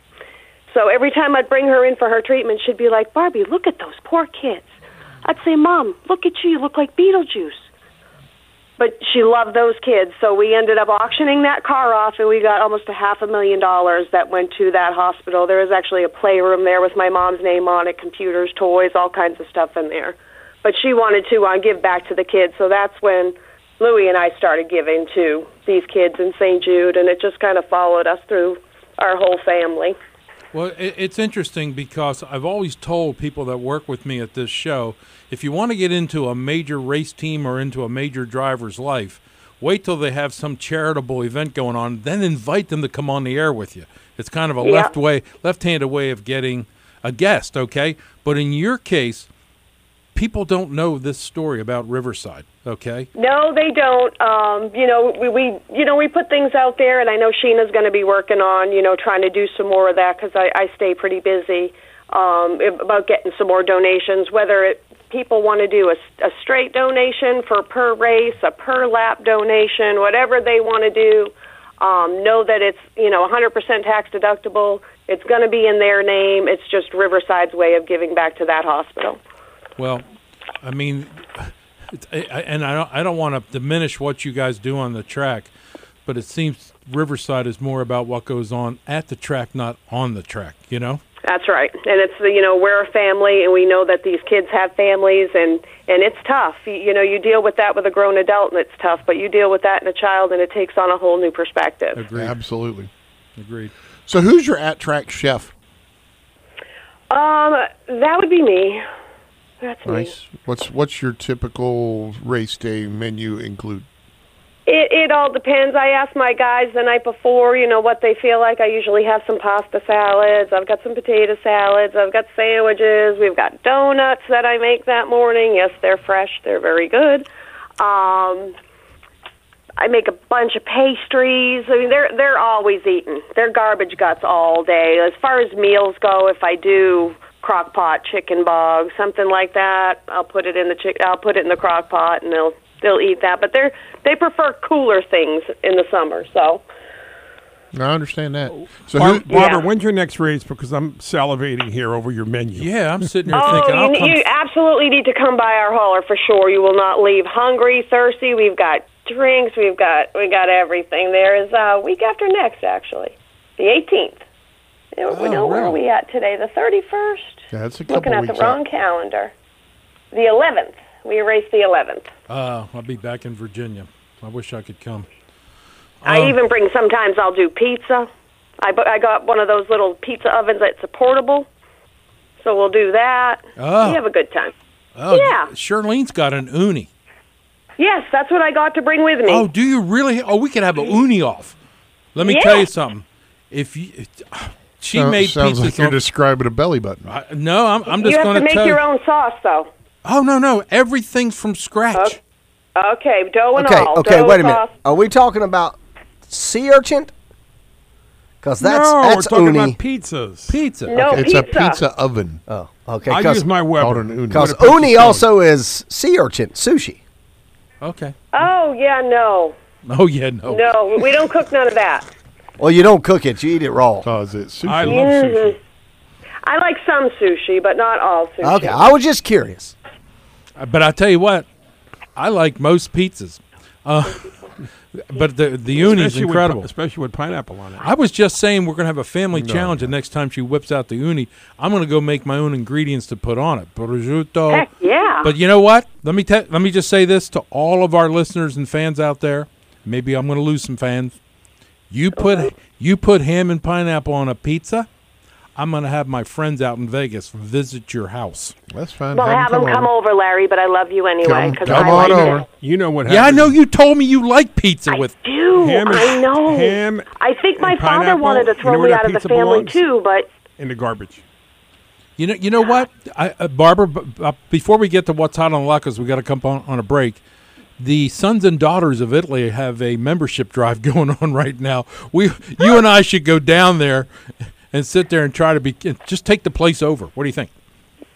So every time I'd bring her in for her treatment, she'd be like, Barbie, look at those poor kids. I'd say, Mom, look at you. You look like Beetlejuice. But she loved those kids, so we ended up auctioning that car off, and we got almost a half a million dollars that went to that hospital. There was actually a playroom there with my mom's name on it, computers, toys, all kinds of stuff in there. But she wanted to uh, give back to the kids, so that's when Louie and I started giving to these kids in St. Jude, and it just kind of followed us through our whole family. Well, it's interesting because I've always told people that work with me at this show if you want to get into a major race team or into a major driver's life, wait till they have some charitable event going on, then invite them to come on the air with you. It's kind of a Yeah. left way, left-handed way of getting a guest, okay? But in your case, people don't know this story about Riverside, okay? No, they don't. Um, you know, we, we you know we put things out there, and I know Sheena's going to be working on you know trying to do some more of that because I, I stay pretty busy um, about getting some more donations. Whether it people want to do a, a straight donation for per race, a per lap donation, whatever they want to do. Um, know that it's you know 100% tax deductible. It's going to be in their name. It's just Riverside's way of giving back to that hospital. Well, I mean, and I don't, I don't want to diminish what you guys do on the track, but it seems Riverside is more about what goes on at the track, not on the track. You know? That's right, and it's you know we're a family, and we know that these kids have families, and and it's tough. You, you know, you deal with that with a grown adult, and it's tough, but you deal with that in a child, and it takes on a whole new perspective. Agreed. Absolutely. Agreed. So who's your at track chef? Um, that would be me. That's me. Nice. What's what's your typical race day menu include? It it all depends. I ask my guys the night before, you know, what they feel like. I usually have some pasta salads. I've got some potato salads. I've got sandwiches. We've got donuts that I make that morning. Yes, they're fresh. They're very good. Um I make a bunch of pastries. I mean, they're they're always eating. They're garbage guts all day. As far as meals go, if I do crock pot chicken bog, something like that, I'll put it in the chick. I'll put it in the crock pot, and they'll they'll eat that. But they're they prefer cooler things in the summer. So I understand that. So Bar- who, Barbara, when's your next race? Because I'm salivating here over your menu. Yeah, I'm sitting here oh, you, you absolutely need to come by our hauler for sure. You will not leave hungry, thirsty. We've got drinks. We've got we got everything. There is uh, week after next, actually, the 18th. You know, we Oh, know where are we at today? The 31st. That's a couple Looking at the weeks wrong out. calendar. The 11th. We erased the 11th. Uh, I'll be back in Virginia. I wish I could come. I Um, even bring. Sometimes I'll do pizza. I bu- I got one of those little pizza ovens that's a portable. So we'll do that. Oh. We have a good time. Oh, yeah. Charlene's got an Ooni. Yes, that's what I got to bring with me. Oh, do you really? Oh, we could have a Ooni off. Let me Yeah. tell you something. If you, she Sounds- made sounds pizzas. like you're on- describing a belly button. I- no, I'm, I'm just have going to make tell your you. own sauce, though. Oh no, no, everything's from scratch. Okay, dough and Okay, all. okay, dough, wait a minute. sauce. Are we talking about sea urchin? Because that's no, that's we're talking uni. about pizzas. Pizza. No, it's a pizza. pizza oven. Oh, okay. I use my Called Weber. an Ooni. Because With uni also is sea urchin, sushi. Okay. Oh yeah, no, Oh yeah, no. no, we don't cook none of that. Well, you don't cook it; you eat it raw. Oh, is it sushi? I love sushi. Mm-hmm. I like some sushi, but not all sushi. Okay, I was just curious. But I tell you what, I like most pizzas. Uh, but the the Ooni's Especially with- incredible. especially with pineapple on it. I was just saying we're going to have a family No. challenge. The next time she whips out the Ooni, I'm going to go make my own ingredients to put on it. Prosciutto. Heck yeah. But you know what? Let me te- let me just say this to all of our listeners and fans out there. Maybe I'm going to lose some fans. You put you put ham and pineapple on a pizza. I'm going to have my friends out in Vegas visit your house. That's fine. Well, have, them come over. Larry, but I love you anyway because I come like on it. over. You know what Yeah, I know you told me you like pizza with Do Ham and- I know? ham I think my and father pineapple, wanted to you throw know me out of the family belongs? too, but in the garbage. You know, you know what, I, uh, Barbara. B- uh, before we get to what's hot on the lockers, we got to come on, on a break. The sons and daughters of Italy have a membership drive going on right now. We, you and I, should go down there and sit there and try to be just take the place over. What do you think?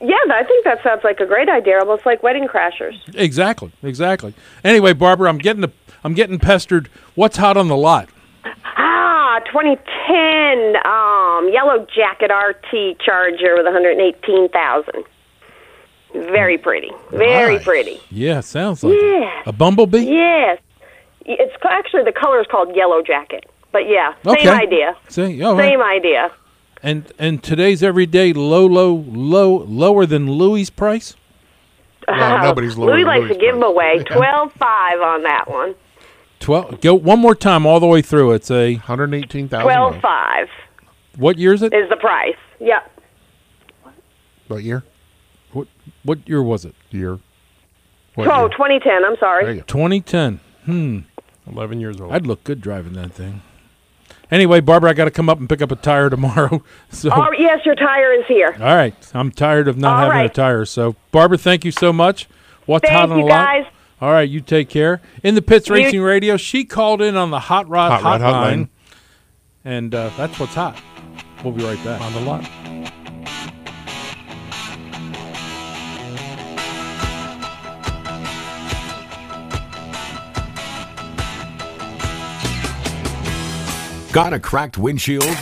yeah, I think that sounds like a great idea. Almost like Wedding Crashers. Exactly, exactly. Anyway, Barbara, I'm getting the, I'm getting pestered. What's hot on the lot? Ah, 2010 um, Yellow Jacket RT Charger with 118,000. Very pretty. Very Nice. pretty. Yeah, sounds like it. Yeah. a bumblebee. Yes. It's actually the color is called Yellow Jacket. But yeah, same Okay. idea. See, right. Same idea. And and today's everyday low, low, low, lower than Louis' price. Well, nobody's lower Louis than likes Louis' to give them away. Twelve five on that one. Twelve. Go one more time all the way through. It's a hundred eighteen Twelve five What year is it? is the price. Yep. What year? What what year was it? Year. Oh, 2010. I'm sorry. 2010. Hmm. Eleven years old. I'd look good driving that thing. Anyway, Barbara, I got to come up and pick up a tire tomorrow. So, Oh yes, your tire is here. all right, I'm tired of not All having a tire. So, Barbara, thank you so much. What's Thank hot on you, the lot? guys. All right, you take care. In the pits You- racing radio, she called in on the hot rod Hot Rod hotline, hotline. and uh, that's what's hot. We'll be right back on the lot. Got a cracked windshield?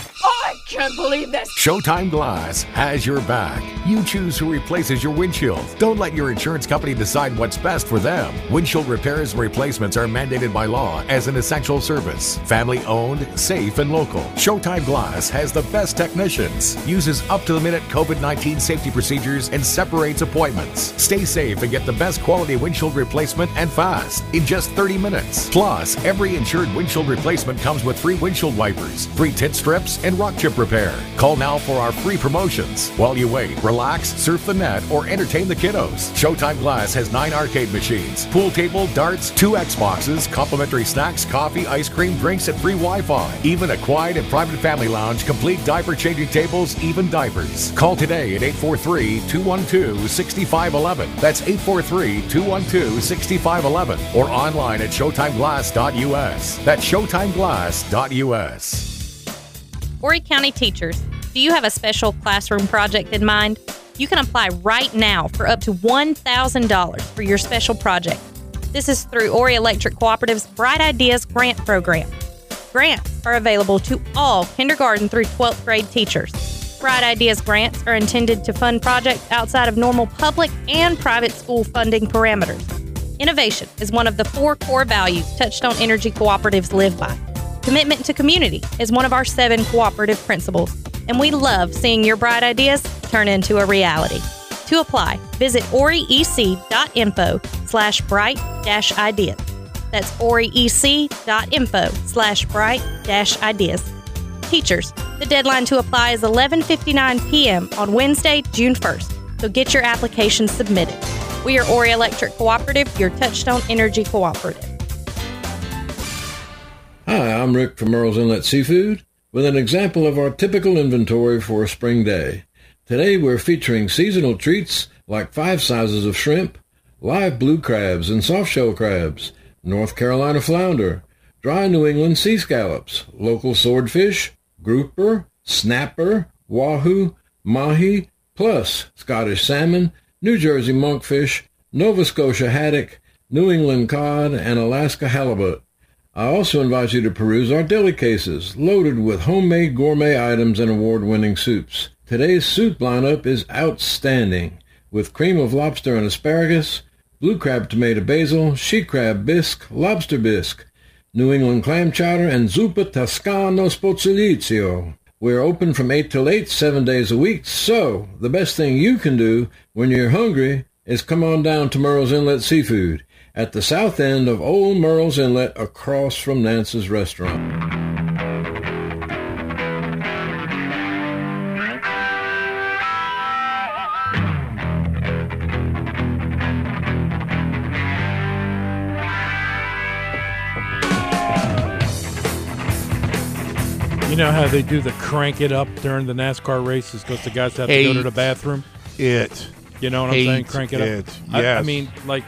Can't believe this. Showtime Glass has your back. You choose who replaces your windshield. Don't let your insurance company decide what's best for them. Windshield repairs and replacements are mandated by law as an essential service. Family owned, safe, and local. Showtime Glass has the best technicians, uses up to the minute COVID 19 safety procedures, and separates appointments. Stay safe and get the best quality windshield replacement and fast in just 30 minutes. Plus, every insured windshield replacement comes with free windshield wipers, free tint strips, and rock chip repair. Call now for our free promotions. While you wait, relax, surf the net, or entertain the kiddos. Showtime Glass has nine arcade machines, pool table, darts, two Xboxes, complimentary snacks, coffee, ice cream, drinks, and free Wi Fi. Even a quiet and private family lounge, complete diaper changing tables, even diapers. Call today at 843 212 6511. That's 843 212 6511 or online at ShowtimeGlass.us. That's ShowtimeGlass.us. Horry County teachers, do you have a special classroom project in mind? You can apply right now for up to $1,000 for your special project. This is through Horry Electric Cooperative's Bright Ideas Grant Program. Grants are available to all kindergarten through 12th grade teachers. Bright Ideas grants are intended to fund projects outside of normal public and private school funding parameters. Innovation is one of the four core values Touchstone Energy Cooperatives live by. Commitment to community is one of our seven cooperative principles, and we love seeing your bright ideas turn into a reality. To apply, visit oriec.info slash bright dash ideas. That's oriec.info slash bright dash ideas. Teachers, the deadline to apply is 11:59 p.m. on Wednesday, June 1st. So get your application submitted. We are Horry Electric Cooperative, your Touchstone Energy Cooperative. Hi, I'm Rick from Murrells Inlet Seafood with an example of our typical inventory for a spring day. Today we're featuring seasonal treats like five sizes of shrimp, live blue crabs and softshell crabs, North Carolina flounder, dry New England sea scallops, local swordfish, grouper, snapper, wahoo, mahi, plus Scottish salmon, New Jersey monkfish, Nova Scotia haddock, New England cod, and Alaska halibut. I also invite you to peruse our deli cases, loaded with homemade gourmet items and award-winning soups. Today's soup lineup is outstanding, with cream of lobster and asparagus, blue crab tomato basil, she crab bisque, lobster bisque, New England clam chowder, and zuppa toscano sposalizio. We're open from 8 till 8, seven days a week, so the best thing you can do when you're hungry is come on down to Murrells Inlet Seafood at the south end of Old Murrells Inlet across from Nance's restaurant. You know how they do the crank it up during the NASCAR races because the guys have to go to the bathroom? It. You know what I'm saying? Hate Crank it, it. up. I- I, mean, like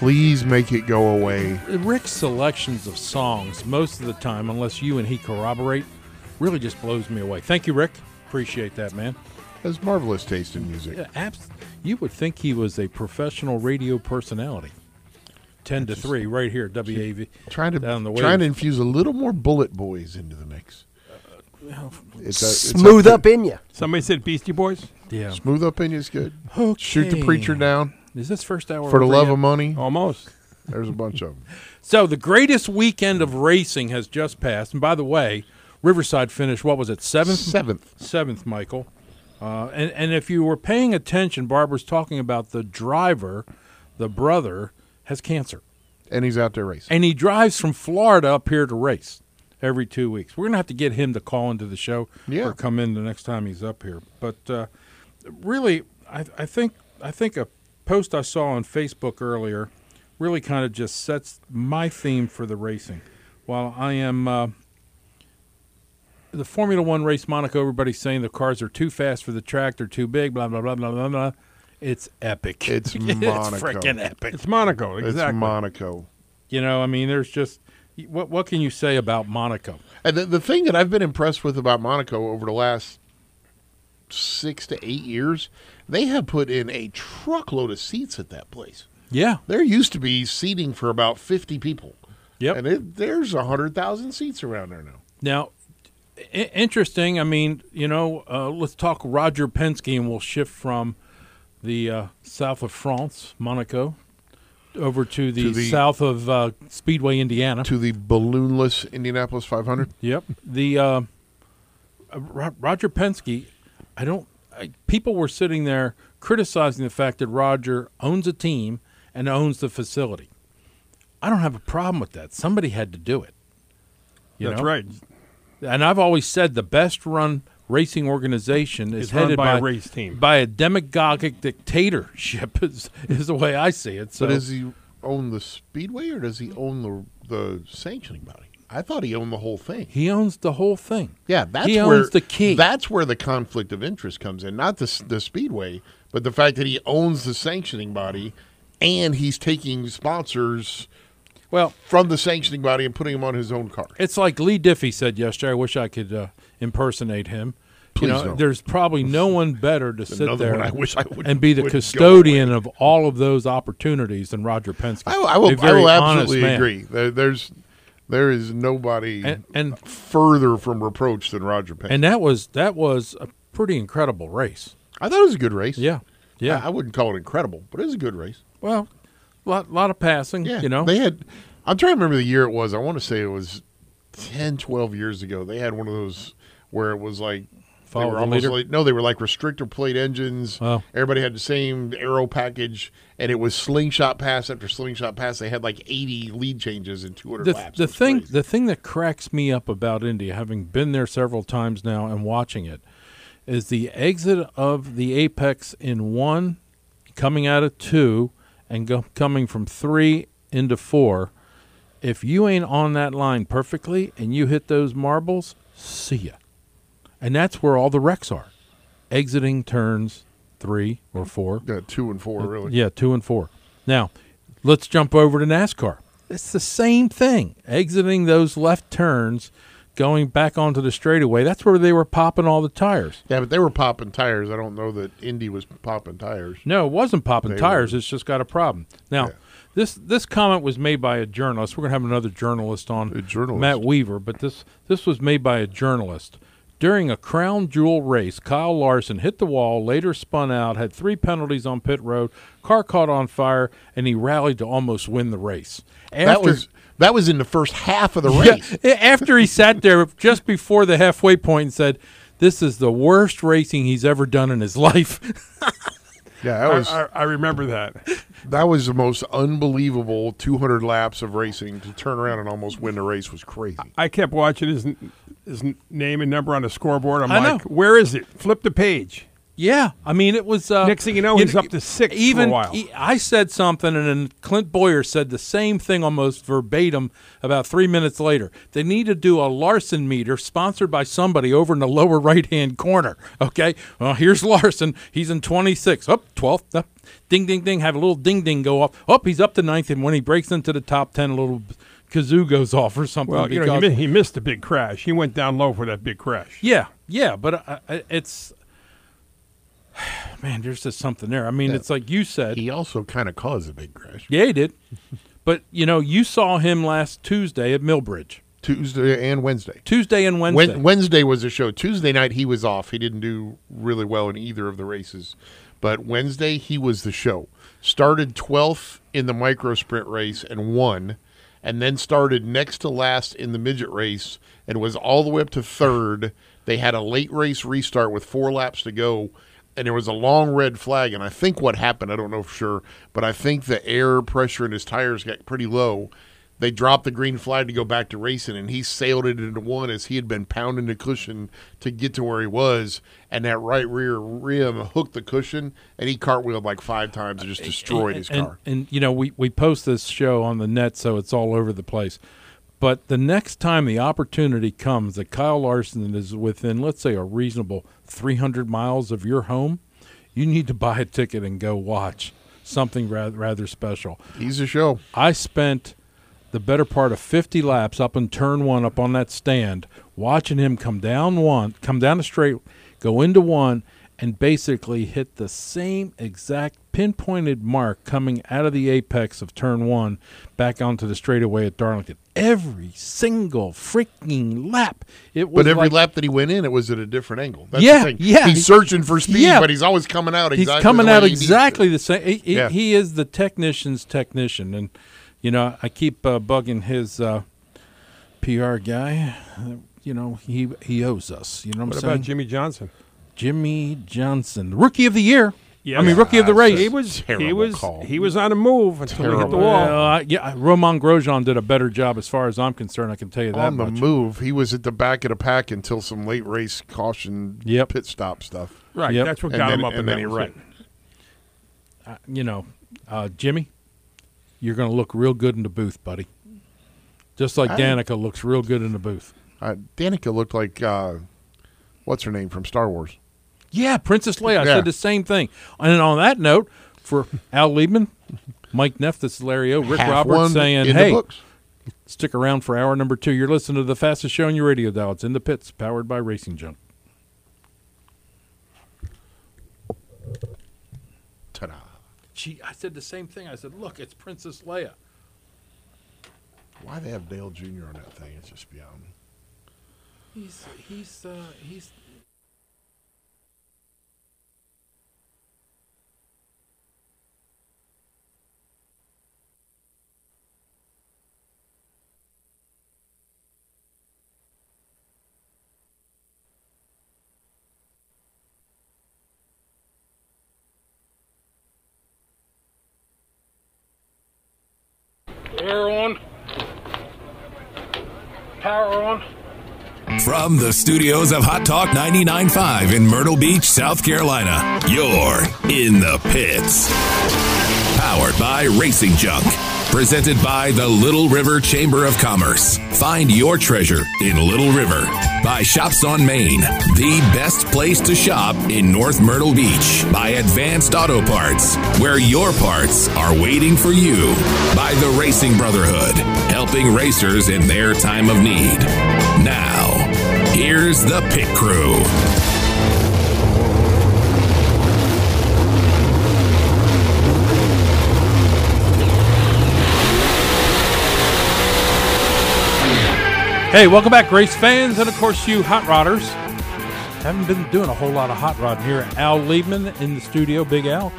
Please make it go away. Rick's selections of songs, most of the time, unless you and he corroborate, really just blows me away. Thank you, Rick. Appreciate that, man. Has marvelous taste in music. Yeah, abs- you would think he was a professional radio personality. Ten to three, right here, WAV. Trying to down the trying to infuse a little more BulletBoys into the mix. Uh, it's a, it's Smooth to- up in you. Somebody said Beastie Boys. Yeah. Smooth up in you is good. Shoot the preacher down. Is this first hour for the love yet? of money? Almost. There's a bunch of them. So the greatest weekend of racing has just passed, and by the way, Riverside finished. What was it? Seventh. Seventh. Seventh, Michael. Uh, and and if you were paying attention, Barbara's talking about the driver, the brother has cancer, and he's out there racing. and he drives from Florida up here to race every two weeks. We're gonna have to get him to call into the show Yeah. or come in the next time he's up here. But uh, really, I, I think I think a post I saw on Facebook earlier really kind of just sets my theme for the racing. While I am uh, the Formula One race Monaco, everybody's saying the cars are too fast for the track, they're too big, blah blah blah blah blah blah. It's epic. It's Monaco. It's freaking epic. It's Monaco. It's Monaco. You know, I mean, there's just what what can you say about Monaco? And the, the thing that I've been impressed with about Monaco over the last six to eight years, they have put in a truckload of seats at that place. Yeah. There used to be seating for about 50 people. Yep. And it, there's 100,000 seats around there now. Now, I- interesting. I mean, you know, uh, let's talk Roger Penske, and we'll shift from the uh, south of France, Monaco, over to the, To the- south of uh, Speedway, Indiana. To the balloonless Indianapolis 500. Yep. The uh, uh, Roger Penske. I don't. I, people were sitting there criticizing the fact that Roger owns a team and owns the facility. I don't have a problem with that. Somebody had to do it. You That's know? right. And I've always said the best run racing organization is It's run headed by a race team. by a demagogic dictatorship. Is, is the way I see it. So but does he own the speedway or does he own the the sanctioning body? I thought he owned the whole thing. he owns the whole thing. Yeah, that's he where owns the key. That's where the conflict of interest comes in, not the the speedway, but the fact that he owns the sanctioning body, and he's taking sponsors, well, from the sanctioning body and putting them on his own car. It's like Lee Diffie said yesterday. I wish I could uh, impersonate him. Please you know, don't. there's probably no one better to sit there I I would- and be the custodian of all of those opportunities than Roger Penske. I, I will, I will absolutely agree. There, there's there is nobody And- and- further from reproach than Roger Penske. And that was that was a pretty incredible race. I thought it was a good race. Yeah, yeah. I, I wouldn't call it incredible, but it was a good race. Well, lot lot of passing. Yeah, you know. they had. I'm trying to remember the year it was. I want to say it was 10, 12 years ago. They had one of those where it was like they were almost leader? like no, they were like restrictor plate engines. Everybody had the same aero package, and it was slingshot pass after slingshot pass. They had like 80 lead changes in 200 the, laps. the thing the thing that cracks me up about Indy, having been there several times now and watching it, is the exit of the apex in one, coming out of two, and go, coming from three into four. If you ain't on that line perfectly and you hit those marbles, see ya. And that's where all the wrecks are, exiting turns three or four. Yeah, two and four, really. Yeah, two and four. Now, let's jump over to NASCAR. It's the same thing. Exiting those left turns, going back onto the straightaway. That's where they were popping all the tires. Yeah, but they were popping tires. I don't know that Indy was popping tires. No, it wasn't popping They tires. were. It's just got a problem. Now, this this comment was made by a journalist. We're gonna have another journalist on, journalist. Matt Weaver. But this this was made by a journalist During a crown jewel race, Kyle Larson hit the wall, later spun out, had three penalties on pit road, car caught on fire, and he rallied to almost win the race. that was that was in the first half of the Yeah, race. after he sat there just before the halfway point and said, "This is the worst racing he's ever done in his life." Yeah, that was. I, I, I remember that. That was the most unbelievable 200 laps of racing to turn around and almost win the race was crazy. I kept watching his his name and number on the scoreboard. I'm I like, know. where is it? Flip the page. Yeah, I mean it was. Uh, Next thing you know, he's up to six for a Even while. e- I said something, and then Clint Bowyer said the same thing almost verbatim about three minutes later. They need to do a Larson meter sponsored by somebody over in the lower right hand corner. Okay, well here's Larson. He's in 26. Up 12th. Up. Ding ding ding. Have a little ding ding go off. Up he's up to ninth, and when he breaks into the top ten, a little kazoo goes off or something. Well, you know, he, he missed a big crash. He went down low for that big crash. yeah, yeah, but uh, it's man, there's just something there. I mean, Yeah. it's like you said. He also kind of caused a big crash. Yeah, he did. but you know, you saw him last Tuesday at Millbridge. Tuesday and Wednesday. Tuesday and Wednesday. Wednesday was a show. Tuesday night he was off. He didn't do really well in either of the races. But Wednesday he was the show. Started 12th in the micro sprint race and won, and then started next to last in the midget race and was all the way up to third. They had a late race restart with four laps to go, and there was a long red flag. And I think what happened, I don't know for sure, but I think the air pressure in his tires got pretty low. They dropped the green flag to go back to racing, and he sailed it into one as he had been pounding the cushion to get to where he was. And that right rear rim hooked the cushion, and he cartwheeled like five times and just uh, destroyed his and, car. And you know, we we post this show on the net, so it's all over the place. But the next time the opportunity comes that Kyle Larson is within, let's say, a reasonable 300 miles of your home, you need to buy a ticket and go watch something rather, rather special. He's a show. I spent the better part of 50 laps up in turn one up on that stand watching him come down one come down the straight go into one and basically hit the same exact pinpointed mark coming out of the apex of turn one back onto the straightaway at darlington every single freaking lap it was But every like- lap that he went in, it was at a different angle. That's yeah, the thing. yeah. He's searching for speed, Yeah. but he's always coming out exactly He's coming the way out he exactly the same. He, he- Yeah. he is the technician's technician, and you know I keep uh, bugging his uh, PR guy. You know he he owes us. You know what, What I'm saying? What about saying? Jimmie Johnson? Jimmie Johnson, rookie of the year. Yeah, I mean rookie of the race. He was he was he was on a move until he hit the wall. Well, I- yeah, Romain Grosjean did a better job as far as I'm concerned. I can tell you that on the much. move. He was at the back of the pack until some late race caution pit stop stuff. Right, Yep. that's what And got then- him up, and and then he was ran. it. Uh, you know, uh, Jimmy, you're going to look real good in the booth, buddy. Just like I- Danica looks real good in the booth. Uh, Danica looked like uh, what's her name from Star Wars. Yeah, Princess Leia. I Yeah. said the same thing. And on that note, for Al Liebman, Mike Neff, this is Larry O, Rick Half Roberts saying, hey, books. stick around for hour number two. You're listening to the fastest show on your radio dial. It's In the Pits, powered by Racing Junk. Ta-da. She, I said the same thing. I said, look, it's Princess Leia. Why they have Dale Jr. on that thing? It's just beyond. Me." He's, he's, uh, he's. Power on. From the studios of Hot Talk 99.5 in Myrtle Beach, South Carolina, you're in the pits. Powered by Racing Junk. Presented by the Little River Chamber of Commerce. Find your treasure in Little River. By Shops on Main, the best place to shop in North Myrtle Beach. By Advanced Auto Parts, where your parts are waiting for you. By the Racing Brotherhood, helping racers in their time of need. Now, here's the pit crew. Hey, welcome back, Grace fans, and of course, you hot rodders. Haven't been doing a whole lot of hot rodding here. Al Liebman in the studio. Big Al.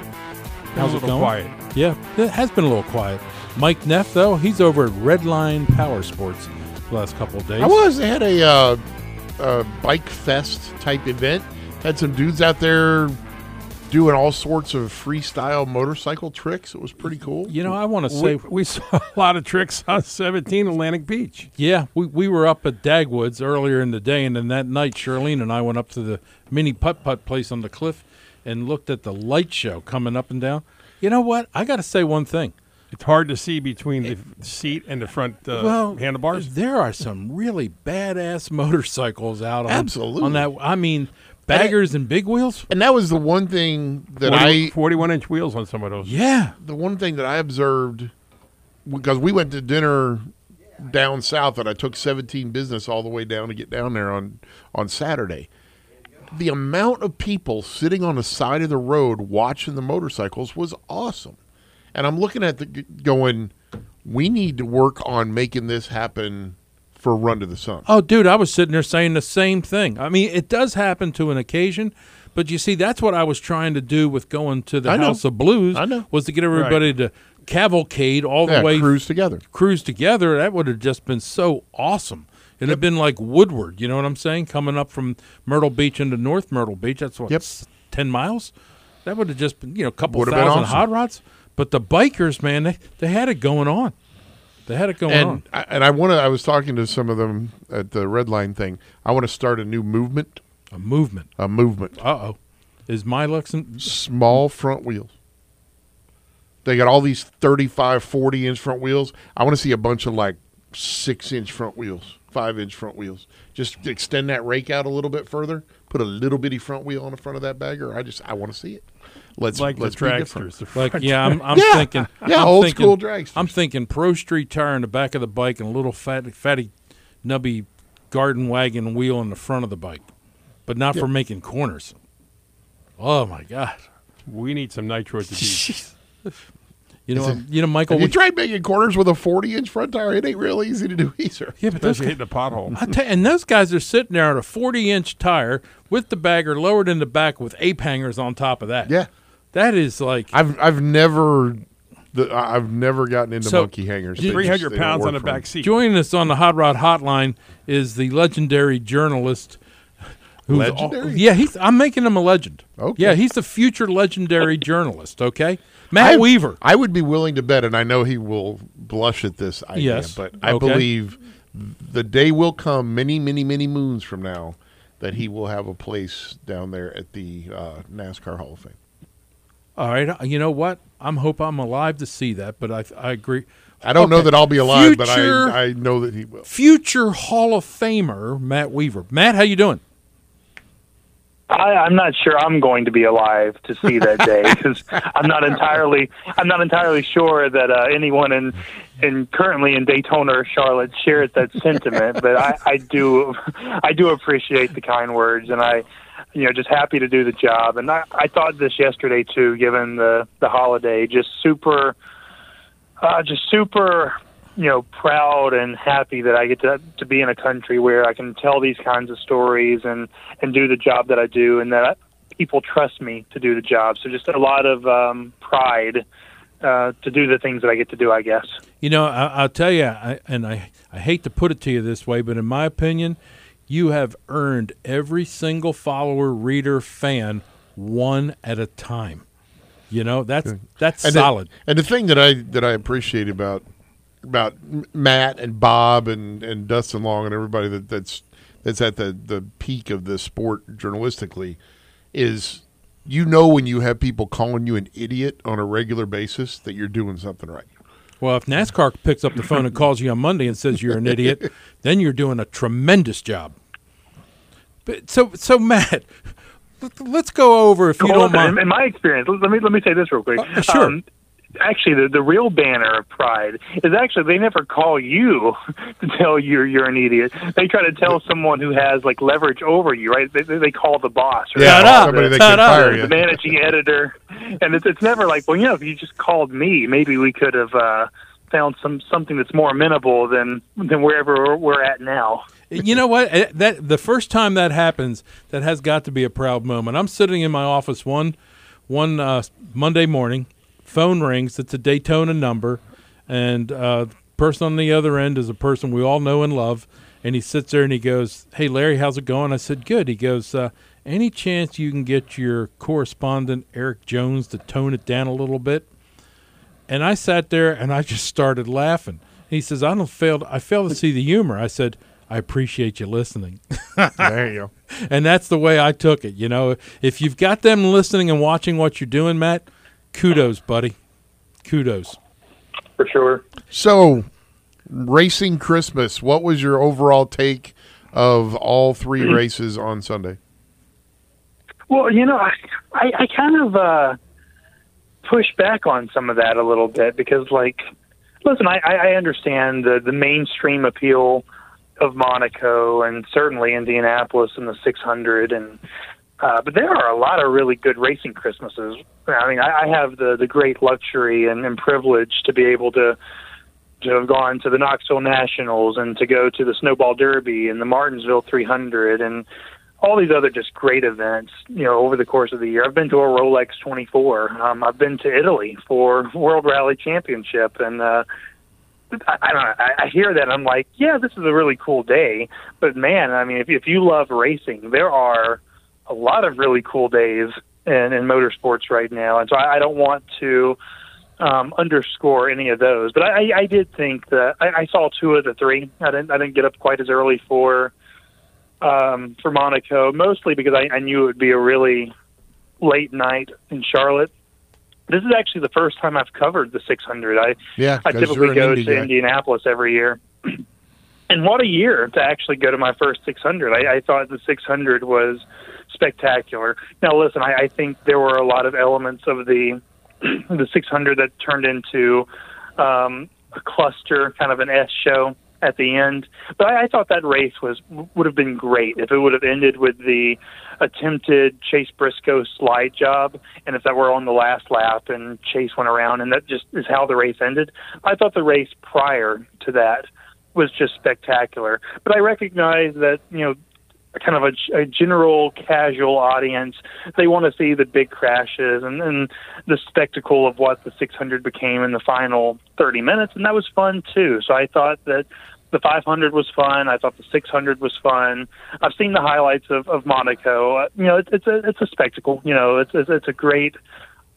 How's a it going? quiet. Yeah, it has been a little quiet. Mike Neff, though, he's over at Redline Power Sports the last couple of days. I was. They had a, uh, a bike fest type event. Had some dudes out there doing all sorts of freestyle motorcycle tricks. It was pretty cool. You know, I want to say we saw a lot of tricks on 17 Atlantic Beach. Yeah, we, we were up at Dagwoods earlier in the day, and then that night, Charlene and I went up to the mini putt putt place on the cliff and looked at the light show coming up and down. You know what? I got to say one thing. It's hard to see between the seat and the front uh, well, handlebars. There are some really badass motorcycles out on, Absolutely. on that. I mean, baggers and big wheels. And that was the one thing that 40 I 41 inch wheels on some of those. Yeah. the one thing that I observed because we went to dinner down south and I took 17 business all the way down to get down there on on Saturday. The amount of people sitting on the side of the road watching the motorcycles was awesome. And I'm looking at the going we need to work on making this happen for a Run to the Sun. Oh, dude, I was sitting there saying the same thing. I mean, it does happen to an occasion, but you see, that's what I was trying to do with going to the I know. House of Blues. I know. Was to get everybody to cavalcade all the Yeah, way cruise together. Cruise together. That would have just been so awesome. It'd have been like Woodward. You know what I'm saying? Coming up from Myrtle Beach into North Myrtle Beach. That's what Yep. ten miles. That would have just been you know a couple Would have been thousand awesome. hot rods. But the bikers, man, they, they had it going on. They had it going and on. I, and I want to. I was talking to some of them at the red line thing. I want to start a new movement. A movement. A movement. Uh oh. Is my Lexington Small front wheels. They got all these 35, 40 inch front wheels. I want to see a bunch of like six inch front wheels, five inch front wheels. Just extend that rake out a little bit further. Put a little bitty front wheel on the front of that bagger. I just I want to see it. Let's Like the let's be different. dragsters, the Like yeah, I'm, I'm Yeah. thinking Yeah, I'm old thinking, school dragsters. I'm thinking Pro Street tire in the back of the bike and a little fat, fatty, nubby garden wagon wheel in the front of the bike, but not for making corners. Oh my god! We need some nitro at the beach. You know, Is it- you know, Michael. Have you we- tried making corners with a 40 inch front tire? It ain't real easy to do either. yeah, but those Especially hitting a pothole. I tell you, and those guys are sitting there on a 40 inch tire with the bagger lowered in the back with ape hangers on top of that. Yeah. That is like I've I've never the, I- I've never gotten into So, monkey hangers. They just- 300 they don't pounds work on the for back seat. Joining us on the Hot Rod Hotline is the legendary journalist. Who's Legendary? al- yeah, he's. I'm making him a legend. Okay. Yeah, he's the future legendary journalist. Okay, Matt I- Weaver. I would be willing to bet, and I know he will blush at this idea, Yes. but I Okay. believe the day will come, many, many, many moons from now, that he will have a place down there at the uh, NASCAR Hall of Fame. All right, uh, you know what? I'm hope I'm alive to see that, but I I agree. I don't know that I'll be alive, but I I know that he will. Future Hall of Famer Matt Weaver. Matt, how you doing? I, I'm not sure I'm going to be alive to see that day because I'm not entirely I'm not entirely sure that uh, anyone in in currently in Daytona or Charlotte shares that sentiment. But I, I do I do appreciate the kind words, and I you know just happy to do the job. And I, I thought this yesterday too, given the the holiday, just super uh, just super you know proud and happy that I get to to be in a country where I can tell these kinds of stories and and do the job that I do and that people trust me to do the job. So just a lot of um, pride uh, to do the things that I get to do. I guess. You know, I, I'll tell you, I, and I, I hate to put it to you this way, but in my opinion, you have earned every single follower, reader, fan one at a time. You know, that's that's And the- solid. and the thing that I that I appreciate about about Matt and Bob and, and Dustin Long and everybody that, that's that's at the, the peak of the sport journalistically is you know when you have people calling you an idiot on a regular basis that you're doing something right. Well, if NASCAR picks up the phone and calls you on Monday and says you're an idiot, then you're doing a tremendous job. But so so Matt, let- let's go over if you Well, don't listen, mind. in, in my experience, let me let me say this real quick. Uh, sure. Um, actually, the the real banner of pride is actually they never call you to tell you you're an idiot. They try to tell someone who has like leverage over you, right? They, they they call the boss, or Yeah, they call somebody the, that can fire you. the managing editor, and it's it's never like, well, you know, if you just called me, maybe we could have. uh found some something that's more amenable than than wherever we're at now. You know what? Eh, That the first time that happens, that has got to be a proud moment. I'm sitting in my office one one uh, Monday morning. Phone rings. It's a Daytona number, and uh, person on the other end is a person we all know and love. And he sits there and he goes, "Hey Larry, how's it going?" I said, "Good." He goes, uh, "Any chance you can get your correspondent Eric Jones to tone it down a little bit?" And I sat there and I just started laughing. He says, "I don't fail. I fail to see the humor." I said, "I appreciate you listening." There you go. And that's the way I took it. You know, if you've got them listening and watching what you're doing, Matt, kudos, buddy. Kudos. For sure. So, racing Christmas. What was your overall take of all three races on Sunday? Well, you know, I I, I kind of uh, push back on some of that a little bit because, like, listen, I, I I understand the the mainstream appeal of Monaco and certainly Indianapolis and the 600, and uh, but there are a lot of really good racing Christmases. I mean, I, I have the the great luxury and, and privilege to be able to to have gone to the Knoxville Nationals and to go to the Snowball Derby and the Martinsville 300 and all these other just great events, you know, over the course of the year. I've been to a Rolex 24. Um, I've been to Italy for World Rally Championship, and uh, I, I don't know. I, hear that I'm like, yeah, this is a really cool day. But man, I mean, if if you love racing, there are a lot of really cool days in, in motorsports right now, and so I, I don't want to um, underscore any of those. But I, I did think that I, I saw two of the three. I didn't I didn't get up quite as early for um, for Monaco, mostly because I, I knew it would be a really late night in Charlotte. This is actually the first time I've covered the 600. I Yeah, I typically go Indy to guy. Indianapolis every year. And what a year to actually go to my first 600. I, I thought the 600 was spectacular. Now, listen, I, I think there were a lot of elements of the the 600 that turned into um, a cluster, kind of an S show at the end. But I, I thought that race was would have been great if it would have ended with the attempted Chase Briscoe slide job, and if that were on the last lap and Chase went around, and that just is how the race ended. I thought the race prior to that was just spectacular. But I recognize that you know kind of a, a general casual audience. They want to see the big crashes and, and the spectacle of what the 600 became in the final 30 minutes, and that was fun too. So I thought that the 500 was fun. I thought the 600 was fun. I've seen the highlights of, of Monaco. Uh, you know, it's, it's a it's a spectacle. You know, it's it's, it's a great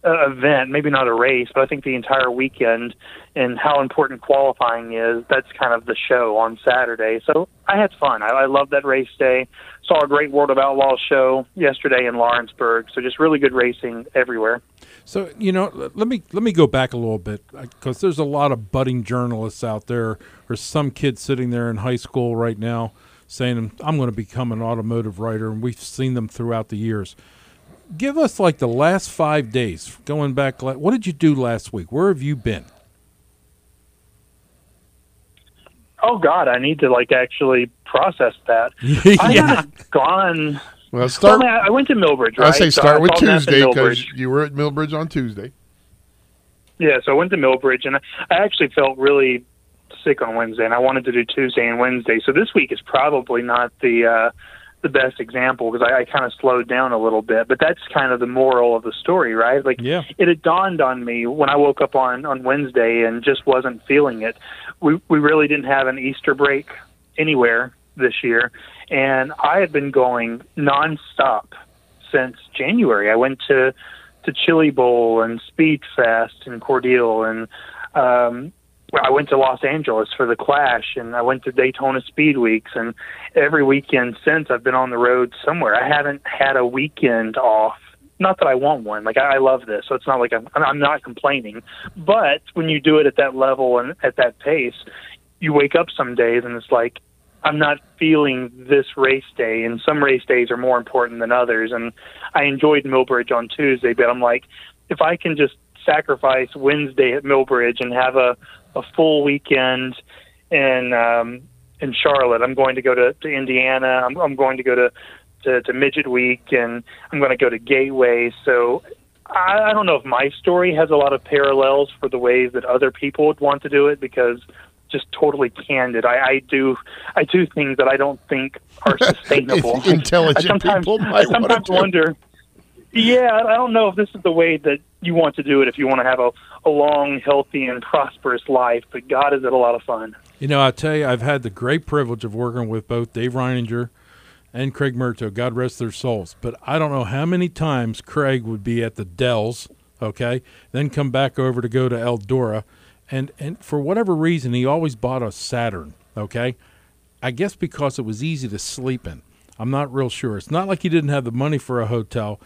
uh, event. Maybe not a race, but I think the entire weekend and how important qualifying is. That's kind of the show on Saturday. So I had fun. I, I love that race day. Saw a great World of Outlaws show yesterday in Lawrenceburg. So just really good racing everywhere. So you know, let me let me go back a little bit uh, because there's a lot of budding journalists out there, or some kid sitting there in high school right now saying, "I'm going to become an automotive writer," and we've seen them throughout the years. Give us like the last five days, going back. What did you do last week? Where have you been? Oh God, I need to like actually process that. I Yeah. haven't gone. Well, start. Well, I, I went to Millbridge. Right? I say So start with Napa and Tuesday because you were at Millbridge on Tuesday. Yeah, so I went to Millbridge, and I I actually felt really sick on Wednesday, and I wanted to do Tuesday and Wednesday. So this week is probably not the uh, the best example because I, I kind of slowed down a little bit. But that's kind of the moral of the story, right? Like, Yeah. it had dawned on me when I woke up on on Wednesday and just wasn't feeling it. We we really didn't have an Easter break anywhere this year, and I had been going nonstop since January. I went to to Chili Bowl and Speed Fest and Cordele and um I went to Los Angeles for the Clash and I went to Daytona Speed Weeks and every weekend since I've been on the road somewhere. I haven't had a weekend off. Not that I want one. Like I I love this, so it's not like I'm I'm not complaining. But when you do it at that level and at that pace, you wake up some days and it's like I'm not feeling this race day, and some race days are more important than others. And I enjoyed Millbridge on Tuesday, but I'm like, if I can just sacrifice Wednesday at Millbridge and have a, a full weekend in um, in Charlotte, I'm going to go to, to Indiana. I'm, I'm going to go to, to to Midget Week, and I'm going to go to Gateway. So I, I don't know if my story has a lot of parallels for the ways that other people would want to do it because just totally candid. I, I do I do things that I don't think are sustainable. Intelligent I sometimes, people might I sometimes wonder. Yeah, I I don't know if this is the way that you want to do it if you want to have a, a long, healthy, and prosperous life. But God, is it a lot of fun? You know, I tell you, I've had the great privilege of working with both Dave Reininger and Craig Murto. God rest their souls. But I don't know how many times Craig would be at the Dells, okay, then come back over to go to Eldora, and and for whatever reason, he always bought a Saturn, okay. I guess because it was easy to sleep in. I'm not real sure. It's not like he didn't have the money for a hotel,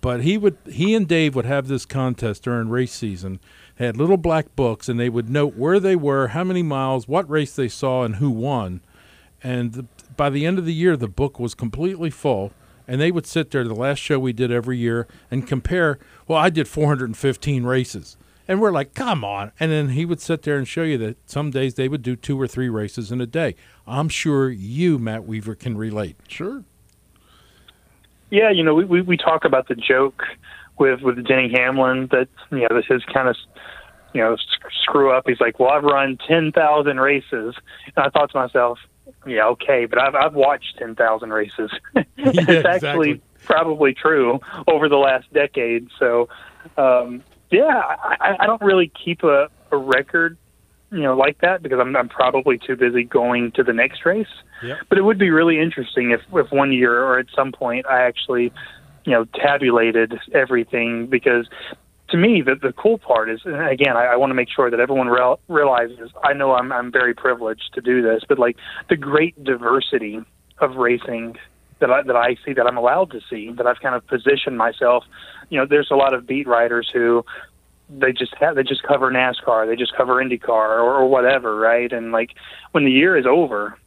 but he would he and Dave would have this contest during race season. They had little black books and they would note where they were, how many miles, what race they saw and who won. And the, by the end of the year the book was completely full and they would sit there the last show we did every year and compare, well I did 415 races. And we're like, come on. And then he would sit there and show you that some days they would do two or three races in a day. I'm sure you, Matt Weaver, can relate. Sure. Yeah, you know, we, we, we talk about the joke with with Denny Hamlin that you know this is kind of you know sc- screw up. He's like, well, I've run ten thousand races, and I thought to myself, yeah, okay, but I've I've watched ten thousand races. it's actually probably true over the last decade. So, um, yeah, I, I don't really keep a, a record, you know, like that because I'm I'm probably too busy going to the next race. Yep. But it would be really interesting if, if one year or at some point I actually, you know, tabulated everything because to me the the cool part is and again I, I want to make sure that everyone real, realizes I know I'm I'm very privileged to do this, but like the great diversity of racing that I, that I see that I'm allowed to see that I've kind of positioned myself. You know, there's a lot of beat writers who they just have they just cover NASCAR, they just cover IndyCar or, or whatever, right? And like when the year is over,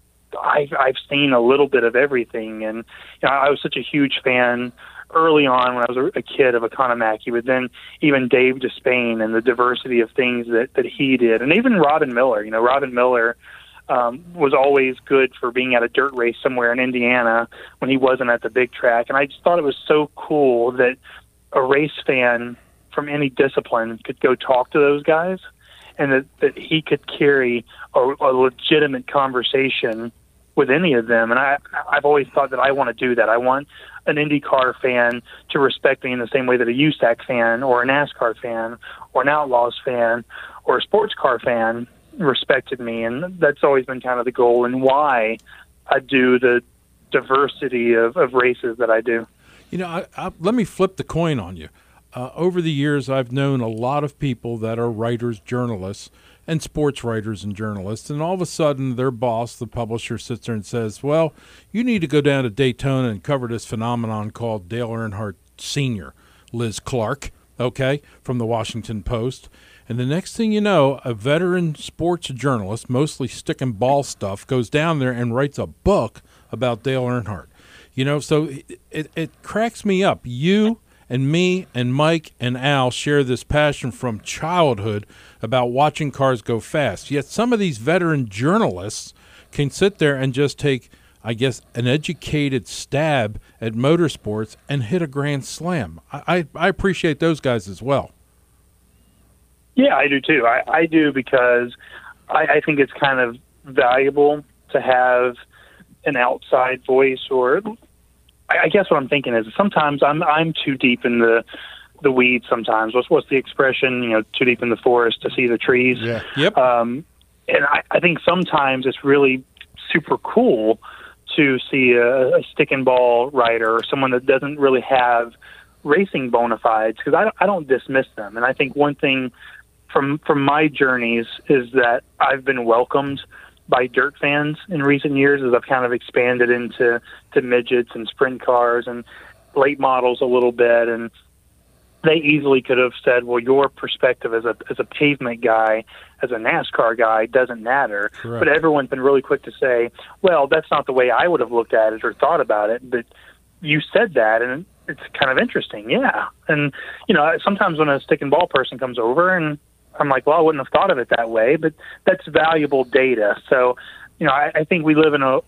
I've I've seen a little bit of everything, and you know, I was such a huge fan early on when I was a, kid of Economaki, but then even Dave Despain and the diversity of things that that he did, and even Robin Miller. You know, Robin Miller um, was always good for being at a dirt race somewhere in Indiana when he wasn't at the big track, and I just thought it was so cool that a race fan from any discipline could go talk to those guys and that, that he could carry a, a legitimate conversation with any of them. And I, I've always thought that I want to do that. I want an IndyCar fan to respect me in the same way that a USAC fan or a NASCAR fan or an Outlaws fan or a sports car fan respected me. And that's always been kind of the goal and why I do the diversity of, of races that I do. You know, I, I, let me flip the coin on you. Uh, over the years, I've known a lot of people that are writers, journalists, and sports writers and journalists, and all of a sudden, their boss, the publisher, sits there and says, "Well, you need to go down to Daytona and cover this phenomenon called Dale Earnhardt Sr." Liz Clarke, okay, from the Washington Post. And the next thing you know, a veteran sports journalist, mostly stick and ball stuff, goes down there and writes a book about Dale Earnhardt. You know, so it, it, it cracks me up. You and me and Mike and Al share this passion from childhood about watching cars go fast. Yet some of these veteran journalists can sit there and just take, I guess, an educated stab at motorsports and hit a grand slam. I, I, I appreciate those guys as well. Yeah, I do too. I, I do because I, I think it's kind of valuable to have an outside voice or I, I guess what I'm thinking is sometimes I'm I'm too deep in the the weeds sometimes. What's what's the expression? You know, too deep in the forest to see the trees. Yeah. Yep. Um, and I, I think sometimes it's really super cool to see a, a stick and ball rider or someone that doesn't really have racing bona fides because I, don't- I don't dismiss them. And I think one thing from from my journeys is that I've been welcomed by dirt fans in recent years as I've kind of expanded into to midgets and sprint cars and late models a little bit and they easily could have said, "Well, your perspective as a as a pavement guy, as a NASCAR guy, doesn't matter." Correct. But everyone's been really quick to say, "Well, that's not the way I would have looked at it or thought about it." But you said that, and it's kind of interesting, yeah. And you know, sometimes when a stick and ball person comes over, and I'm like, "Well, I wouldn't have thought of it that way," but that's valuable data. So, you know, I, I think we live in a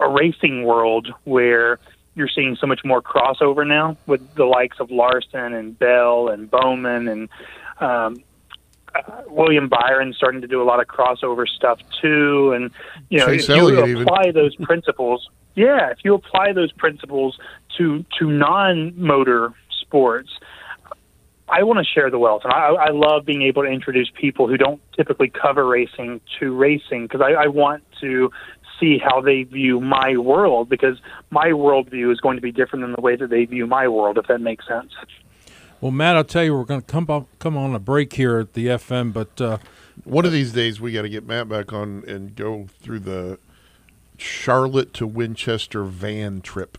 a racing world where you're seeing so much more crossover now with the likes of Larson and Bell and Bowman and um, uh, William Byron starting to do a lot of crossover stuff too. And you know, Chase if you Elliott even. apply those principles, yeah, if you apply those principles to to non-motor sports, I want to share the wealth, and I, I love being able to introduce people who don't typically cover racing to racing because I, I want to see how they view my world because my worldview is going to be different than the way that they view my world, if that makes sense. Well, Matt, I'll tell you, we're going to come up, come on a break here at the FM, but uh, One of these days, we got to get Matt back on and go through the Charlotte to Winchester van trip.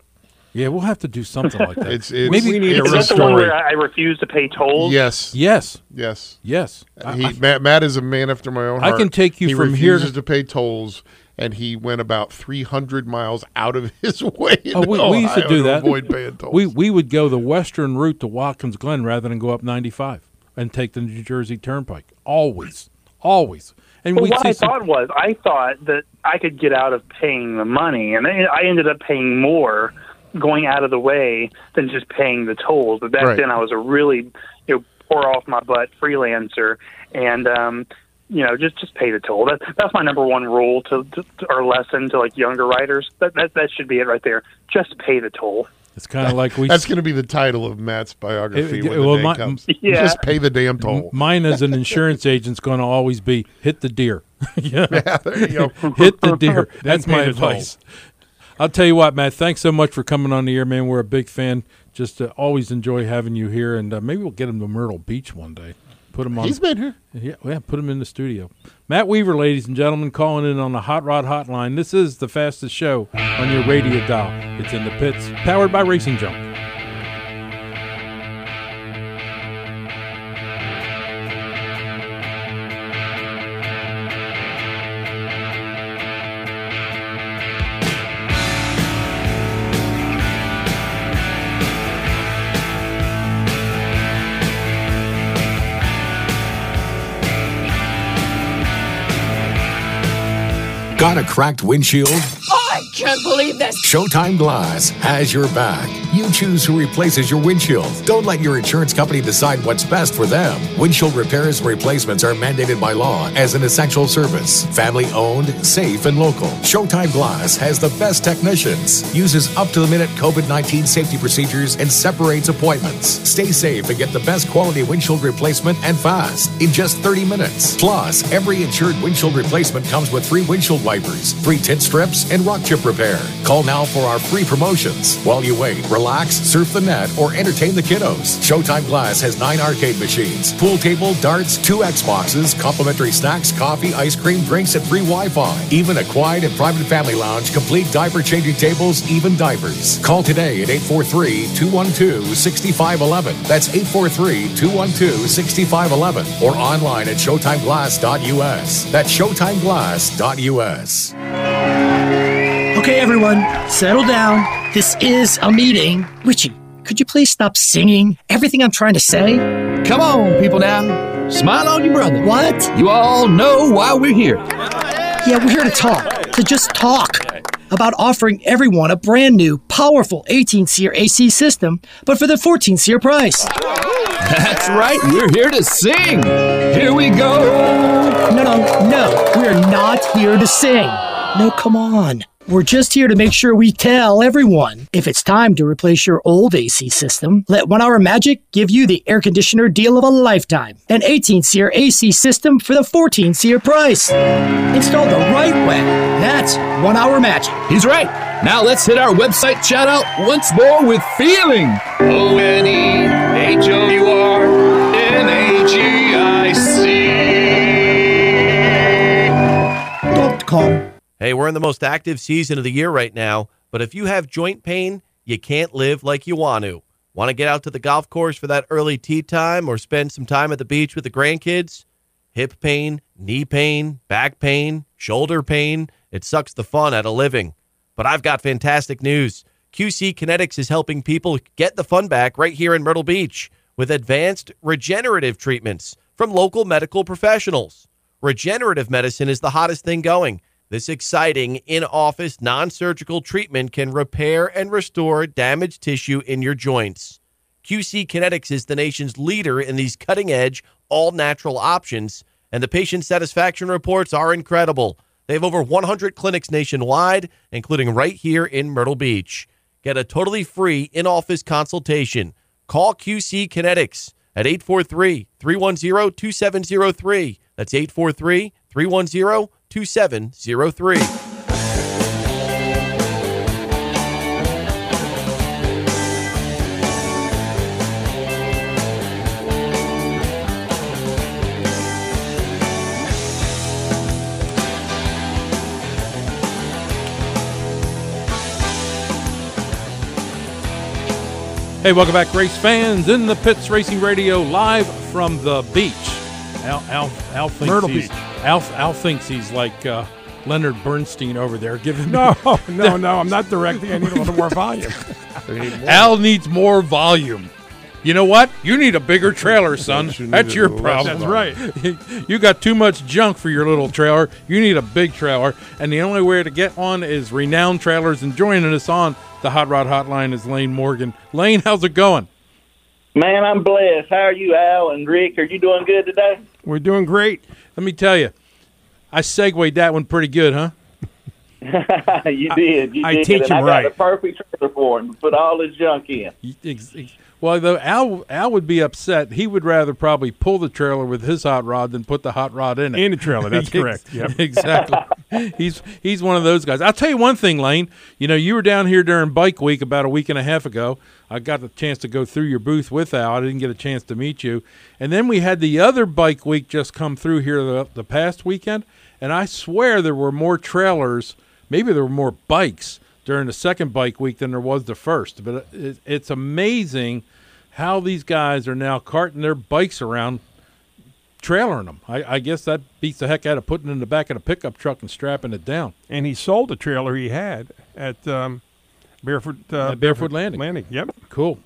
Yeah, we'll have to do something like that. It's, it's Maybe Is that the one where I I refuse to pay tolls? Yes. Yes. Yes. Yes. He, I- I- Matt, Matt is a man after my own Heart. I can take you he from here He refuses to- to pay tolls, and he went about 300 miles out of his way. Oh, we, we used to Ohio do that. Avoid paying tolls. We we would go the western route to Watkins Glen rather than go up 95 and take the New Jersey Turnpike. Always, always. And Well, we what see I some, thought was, I thought that I could get out of paying the money, and I I ended up paying more going out of the way than just paying the tolls. But back Right. then, I was a really you know pour off my butt freelancer, and um, you know just just pay the toll. That that's my number one rule to, to, to or lesson to like younger writers. That that that should be it right there. Just pay the toll. it's kind of like we. That's going to be the title of Matt's biography It- when well, the day my- comes. Yeah. Just pay the damn toll. Mine as an insurance agent's going to always be hit the deer. yeah, Yeah, there you go. hit the deer. That's my the toll. advice. I'll tell you what, Matt. Thanks so much for coming on the air, man. We're a big fan. Just uh, always enjoy having you here, and uh, maybe we'll get him to Myrtle Beach one day. Put him on. He's been here. Yeah, yeah, put him in the studio. Matt Weaver, ladies and gentlemen, calling in on the Hot Rod Hotline. This is the fastest show on your radio dial. It's in the pits, powered by Racing Junk. Got a cracked windshield? Can't believe this. Showtime Glass has your back. You choose who replaces your windshield. Don't let your insurance company decide what's best for them. Windshield repairs and replacements are mandated by law as an essential service. Family owned, safe, and local. Showtime Glass has the best technicians, uses up to the minute COVID 19 safety procedures, and separates appointments. Stay safe and get the best quality windshield replacement and fast in just 30 minutes. Plus, every insured windshield replacement comes with free windshield wipers, free tint strips, and rock chip repair. Call now for our free promotions. While you wait, relax, surf the net, or entertain the kiddos. Showtime Glass has nine arcade machines, pool table, darts, two Xboxes, complimentary snacks, coffee, ice cream, drinks, and free Wi Fi. Even a quiet and private family lounge, complete diaper changing tables, even diapers. Call today at 843 212 6511. That's 843 212 6511 or online at ShowtimeGlass.us. That's ShowtimeGlass.us. Okay, everyone, settle down. This is a meeting. Richie, could you please stop singing everything I'm trying to say? Come on, people now. Smile on your brother. What? You all know why we're here. Yeah, we're here to talk, to just talk about offering everyone a brand new, powerful 18 SEER AC system, but for the 14 SEER price. That's right, we're here to sing. Here we go. No, no, no, we're not here to sing. No, come on. We're just here to make sure we tell everyone if it's time to replace your old AC system, let One Hour Magic give you the air conditioner deal of a lifetime. An 18 SEER AC system for the 14 SEER price. Installed the right way. That's One Hour Magic. He's right. Now let's hit our website shout out once more with feeling. O N E H O U R N A G I C. Dot com. Hey, we're in the most active season of the year right now, but if you have joint pain, you can't live like you want to. Want to get out to the golf course for that early tee time or spend some time at the beach with the grandkids? Hip pain, knee pain, back pain, shoulder pain, it sucks the fun out of living. But I've got fantastic news. QC Kinetics is helping people get the fun back right here in Myrtle Beach with advanced regenerative treatments from local medical professionals. Regenerative medicine is the hottest thing going. This exciting in office non surgical treatment can repair and restore damaged tissue in your joints. QC Kinetics is the nation's leader in these cutting edge, all natural options, and the patient satisfaction reports are incredible. They have over 100 clinics nationwide, including right here in Myrtle Beach. Get a totally free in office consultation. Call QC Kinetics at 843 310 2703. That's 843 310 2703. Hey, welcome back, race fans, in the pits, Racing Radio, live from the beach. Al, Al, Al thinks Myrtle he's, Beach. Al, Al thinks he's like uh, Leonard Bernstein over there, giving No, no, no. I'm not directing. I need a little more volume. Al needs more volume. You know what? You need a bigger trailer, son. you That's your problem. That's right. you got too much junk for your little trailer. You need a big trailer, and the only way to get one is Renowned Trailers. And joining us on the Hot Rod Hotline is Lane Morgan. Lane, how's it going? Man, I'm blessed. How are you, Al and Rick? Are you doing good today? We're doing great. Let me tell you, I segued that one pretty good, huh? you did. You I did. teach and him I got right. the perfect trailer for him. Put all his junk in. Well, though Al Al would be upset. He would rather probably pull the trailer with his hot rod than put the hot rod in it. In the trailer, that's correct. Yep. exactly. he's he's one of those guys. I'll tell you one thing, Lane. You know, you were down here during Bike Week about a week and a half ago. I got the chance to go through your booth with Al. I didn't get a chance to meet you. And then we had the other Bike Week just come through here the, the past weekend, and I swear there were more trailers. Maybe there were more bikes during the second Bike Week than there was the first. But it, it's amazing how these guys are now carting their bikes around, trailering them. I, I guess that beats the heck out of putting it in the back of a pickup truck and strapping it down. And he sold the trailer he had at um, Barefoot uh, At Barefoot Landing. Landing. Yep. Cool.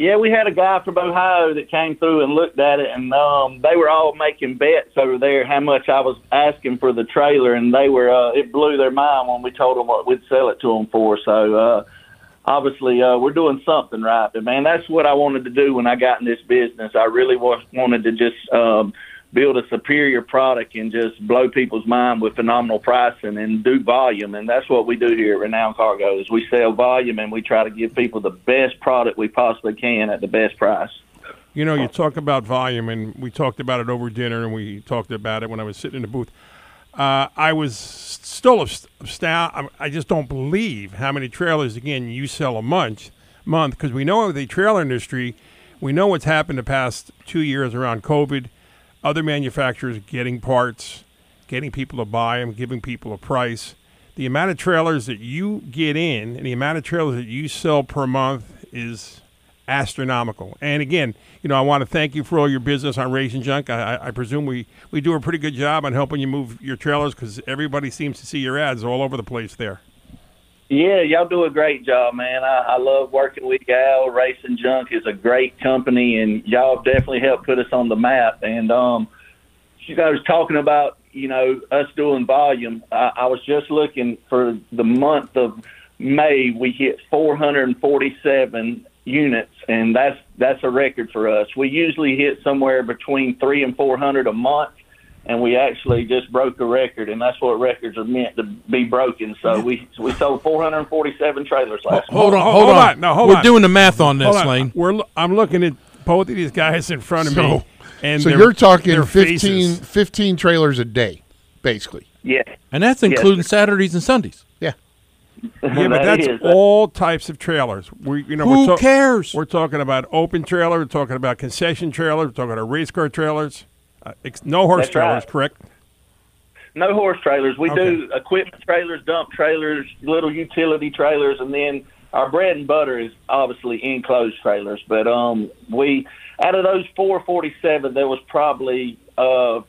Yeah, we had a guy from Ohio that came through and looked at it, and um, they were all making bets over there how much I was asking for the trailer, and they were uh, it blew their mind when we told them what we'd sell it to them for. So uh, obviously, uh, we're doing something right. But man, that's what I wanted to do when I got in this business. I really was, wanted to just um, build a superior product and just blow people's mind with phenomenal pricing and do volume. And that's what we do here at Renowned Cargo is we sell volume and we try to give people the best product we possibly can at the best price. You know, you talk about volume, and we talked about it over dinner, and we talked about it when I was sitting in the booth. Uh, I was still a astounded. I just don't believe how many trailers again you sell a month. Month because we know the trailer industry, we know what's happened the past two years around COVID. Other manufacturers getting parts, getting people to buy them, giving people a price. The amount of trailers that you get in and the amount of trailers that you sell per month is astronomical. And again, you know, I want to thank you for all your business on Racing Junk. I, I, I presume we, we do a pretty good job on helping you move your trailers because everybody seems to see your ads all over the place there. Yeah, y'all do a great job, man. I, I love working with Gal. Racing Junk is a great company, and y'all have definitely helped put us on the map. And um, you guys talking about, you know, us doing volume. I, I was just looking for the month of May. We hit 447 units, and that's that's a record for us. We usually hit somewhere between three and 400 a month and we actually just broke a record, and that's what records are meant to be broken. So we we sold 447 trailers last month. Hold on, hold, on. No, hold We're on. doing the math on this, on. Lane. We're I'm looking at both of these guys in front of So, me, and so their- you're talking 15, 15 trailers a day, basically. Yeah. And that's Yes. including Saturdays and Sundays. Yeah. Yeah, but that's is. all types of trailers. We, you know, Who we're cares? We're talking about open trailer. We're talking about concession trailers. We're talking about race car trailers. Uh, ex- no horse That's trailers, right. correct? No horse trailers. We Okay. do equipment trailers, dump trailers, little utility trailers, and then our bread and butter is obviously enclosed trailers. But um, we out of those 447, there was probably uh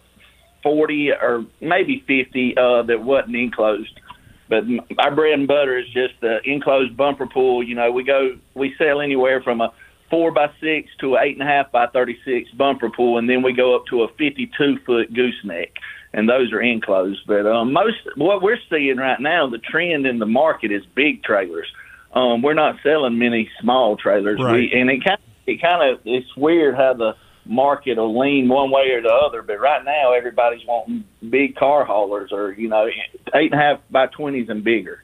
40 or maybe 50 uh, that wasn't enclosed. But our bread and butter is just the enclosed bumper pull. You know, we go we sell anywhere from a four by six to an eight and a half by thirty six bumper pull, and then we go up to a fifty two foot gooseneck. and those are enclosed. But um, most what we're seeing right now, the trend in the market is big trailers. Um, we're not selling many small trailers, Right. we, and it kind it kind of it's weird how the market will lean one way or the other. But right now, everybody's wanting big car haulers, or you know, eight and a half by twenties and bigger.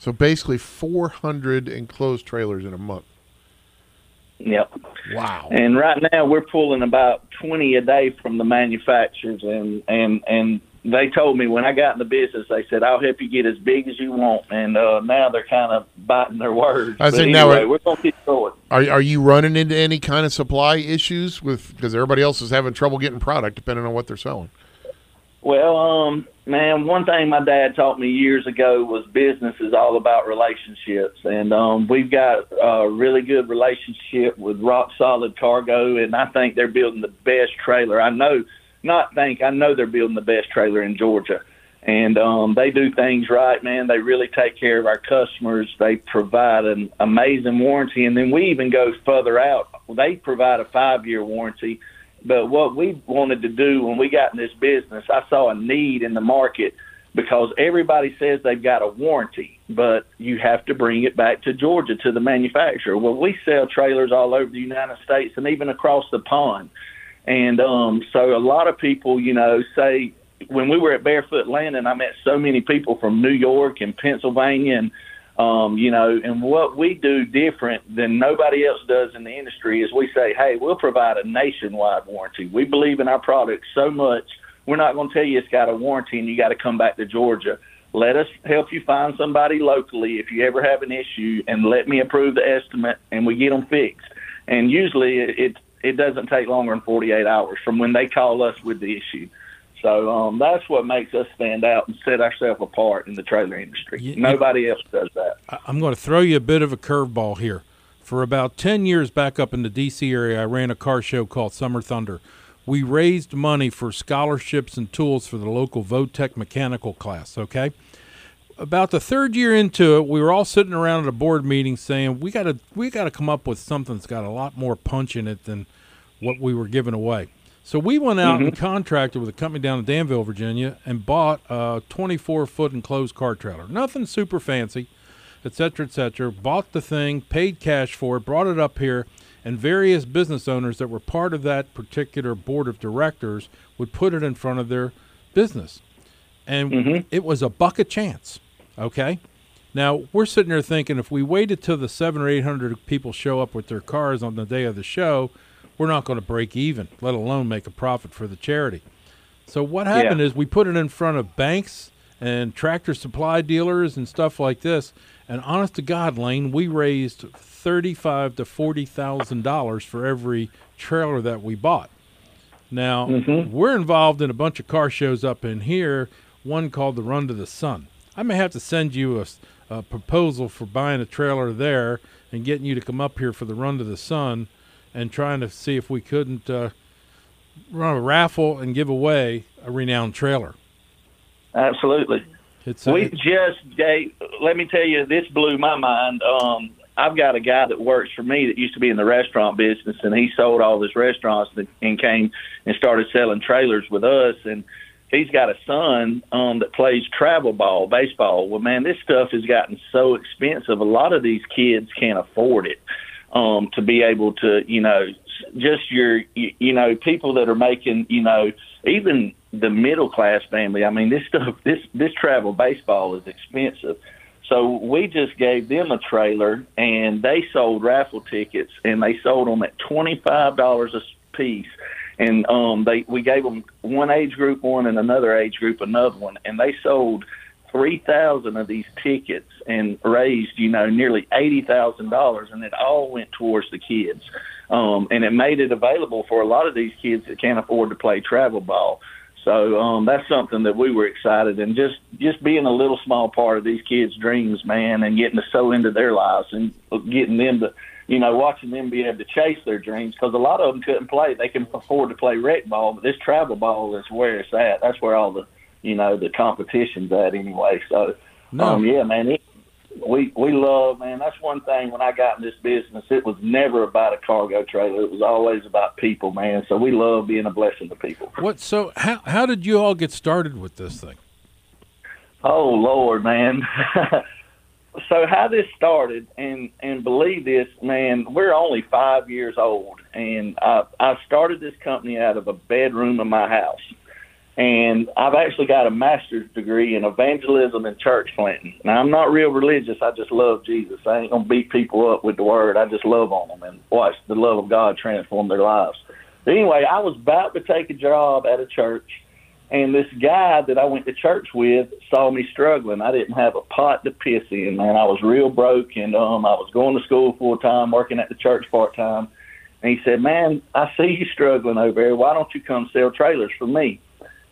So basically, 400 enclosed trailers in a month. Yep. Wow. And right now we're pulling about twenty a day from the manufacturers, and and and they told me when I got in the business, they said I'll help you get as big as you want, and uh, now they're kind of biting their words. I said, now anyway, it- we're gonna keep going. Are are you running into any kind of supply issues with because everybody else is having trouble getting product depending on what they're selling? Well, um, man, one thing my dad taught me years ago was business is all about relationships, and um, we've got a really good relationship with Rock Solid Cargo, and I think they're building the best trailer. I know, not think, I know they're building the best trailer in Georgia, and um, they do things right, man. They really take care of our customers. They provide an amazing warranty, and then we even go further out. They provide a five-year warranty. But what we wanted to do when we got in this business, I saw a need in the market because everybody says they've got a warranty, but you have to bring it back to Georgia to the manufacturer. Well, we sell trailers all over the United States and even across the pond. And um, so a lot of people, you know, say when we were at Barefoot Landing, I met so many people from New York and Pennsylvania and um, you know, and what we do different than nobody else does in the industry is we say, hey, we'll provide a nationwide warranty. We believe in our product so much, we're not going to tell you it's got a warranty and you got to come back to Georgia. Let us help you find somebody locally if you ever have an issue, and let me approve the estimate, and we get them fixed. And usually, it it, doesn't take longer than 48 hours from when they call us with the issue. So um, that's what makes us stand out and set ourselves apart in the trailer industry. Nobody else does that. I'm going to throw you a bit of a curveball here. For about 10 years back up in the D.C. area, I ran a car show called Summer Thunder. We raised money for scholarships and tools for the local Votech mechanical class, okay? About the third year into it, we were all sitting around at a board meeting saying, we got to we got to come up with something that's got a lot more punch in it than what we were giving away. So we went out and mm-hmm. contracted with a company down in Danville, Virginia, and bought a 24 foot enclosed car trailer. Nothing super fancy, et cetera, et cetera. Bought the thing, paid cash for it, brought it up here, and various business owners that were part of that particular board of directors would put it in front of their business. And mm-hmm. it was a buck a chance. Okay. Now we're sitting there thinking if we waited till the seven or eight hundred people show up with their cars on the day of the show, we're not going to break even, let alone make a profit for the charity. So what happened Yeah. is we put it in front of banks and tractor supply dealers and stuff like this. And honest to God, Lane, we raised thirty-five to forty thousand dollars for every trailer that we bought. Now mm-hmm. we're involved in a bunch of car shows up in here. One called the Run to the Sun. I may have to send you a proposal for buying a trailer there and getting you to come up here for the Run to the Sun, and trying to see if we couldn't uh, run a raffle and give away a renowned trailer. Absolutely. It's a, we just gave. Let me tell you, this blew my mind. Um, I've got a guy that works for me that used to be in the restaurant business, and he sold all his restaurants and, and came and started selling trailers with us. And he's got a son um, that plays travel ball, baseball. Well, man, this stuff has gotten so expensive. A lot of these kids can't afford it um, to be able to, you know, just your, you, you know, people that are making, you know, even the middle class family. I mean, this stuff, this this travel baseball is expensive. So we just gave them a trailer, and they sold raffle tickets, and they sold them at twenty five dollars a piece. And um, they we gave them one age group one and another age group another one, and they sold three thousand of these tickets and raised you know nearly eighty thousand dollars, and it all went towards the kids. Um, and it made it available for a lot of these kids that can't afford to play travel ball. So um, that's something that we were excited and just just being a little small part of these kids' dreams, man, and getting to so into their lives and getting them to, you know, watching them be able to chase their dreams because a lot of them couldn't play. They can afford to play rec ball, but this travel ball is where it's at. That's where all the, you know, the competition's at anyway. So, No. um, yeah, man, it, we we love man. That's one thing when I got in this business. It was never about a cargo trailer. It was always about people, man. So we love being a blessing to people. What? So how how did you all get started with this thing? Oh Lord, man. so how this started, and and believe this, man, we're only five years old, and I I started this company out of a bedroom in my house, and I've actually got a master's degree in evangelism and church planting. Now I'm not real religious. I just love Jesus. I ain't gonna beat people up with the word. I just love on them and watch the love of God transform their lives. But anyway, I was about to take a job at a church and this guy that I went to church with saw me struggling. I didn't have a pot to piss in, man. I was real broke, and um, I was going to school full time, working at the church part time. And he said, "Man, I see you struggling over there. Why don't you come sell trailers for me?"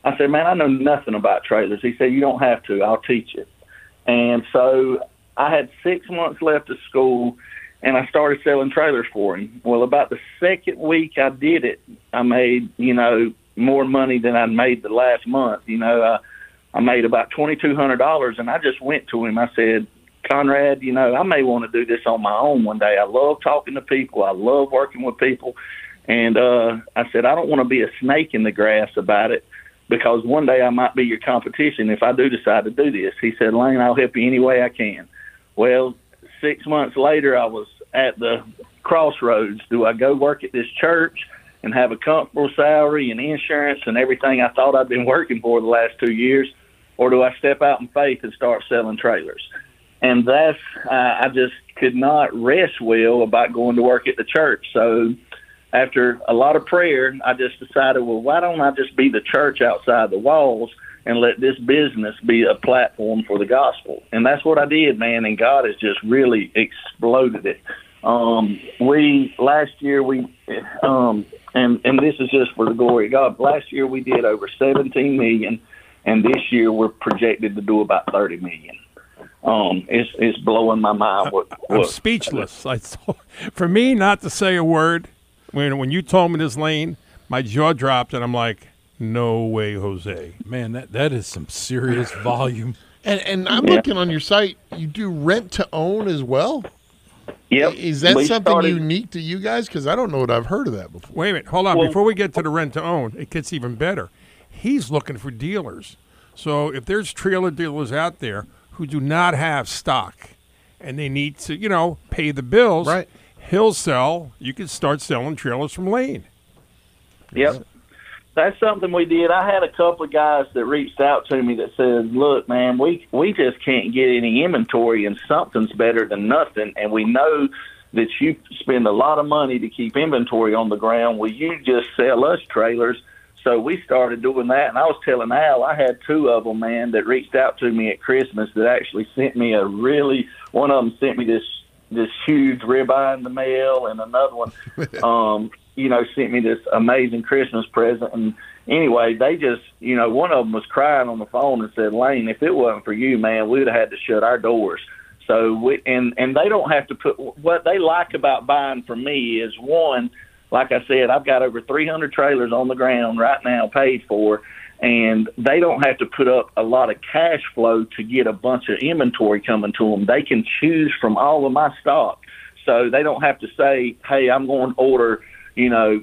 I said, "Man, I know nothing about trailers." He said, "You don't have to. I'll teach you." And so I had six months left of school, and I started selling trailers for him. Well, about the second week I did it, I made you know more money than I'd made the last month. You know, uh, I made about twenty two hundred dollars, and I just went to him. I said, Conrad, you know, I may want to do this on my own one day. I love talking to people. I love working with people, and uh, I said I don't want to be a snake in the grass about it because one day I might be your competition if I do decide to do this. He said, Lane, I'll help you any way I can. Well, six months later, I was at the crossroads. Do I go work at this church? and have a comfortable salary and insurance and everything I thought I'd been working for the last two years, or do I step out in faith and start selling trailers? And that's uh, I just could not rest well about going to work at the church. So after a lot of prayer, I just decided, well, why don't I just be the church outside the walls and let this business be a platform for the gospel? And that's what I did, man. And God has just really exploded it. Um, we last year we um, and and this is just for the glory of God. Last year we did over 17 million, and this year we're projected to do about 30 million. Um, it's it's blowing my mind. What, I'm speechless. I for me not to say a word when when you told me this lane, my jaw dropped, and I'm like, no way, Jose. Man, that that is some serious volume. And and I'm Yeah. looking on your site. You do rent to own as well. Yep. Is that We something started- unique to you guys? Because I don't know that I've heard of that before. Wait a minute, hold on. Well- Before we get to the rent to own, it gets even better. He's looking for dealers. So if there's trailer dealers out there who do not have stock and they need to, you know, pay the bills, right? He'll sell. You can start selling trailers from Lane. Yep. That's something we did. I had a couple of guys that reached out to me that said, "Look, man, we we just can't get any inventory, and something's better than nothing. And we know that you spend a lot of money to keep inventory on the ground. Will you just sell us trailers?" So we started doing that, and I was telling Al, I had two of them, man, that reached out to me at Christmas that actually sent me a really. One of them sent me this this huge ribeye in the mail, and another one, um, you know, sent me this amazing Christmas present. And anyway, they just, you know, one of them was crying on the phone and said, "Lane, if it wasn't for you, man, we'd have had to shut our doors." So we and and they don't have to put what they like about buying from me is one, like I said, I've got over 300 trailers on the ground right now paid for, and they don't have to put up a lot of cash flow to get a bunch of inventory coming to them. They can choose from all of my stock, so they don't have to say, "Hey, I'm going to order," you know,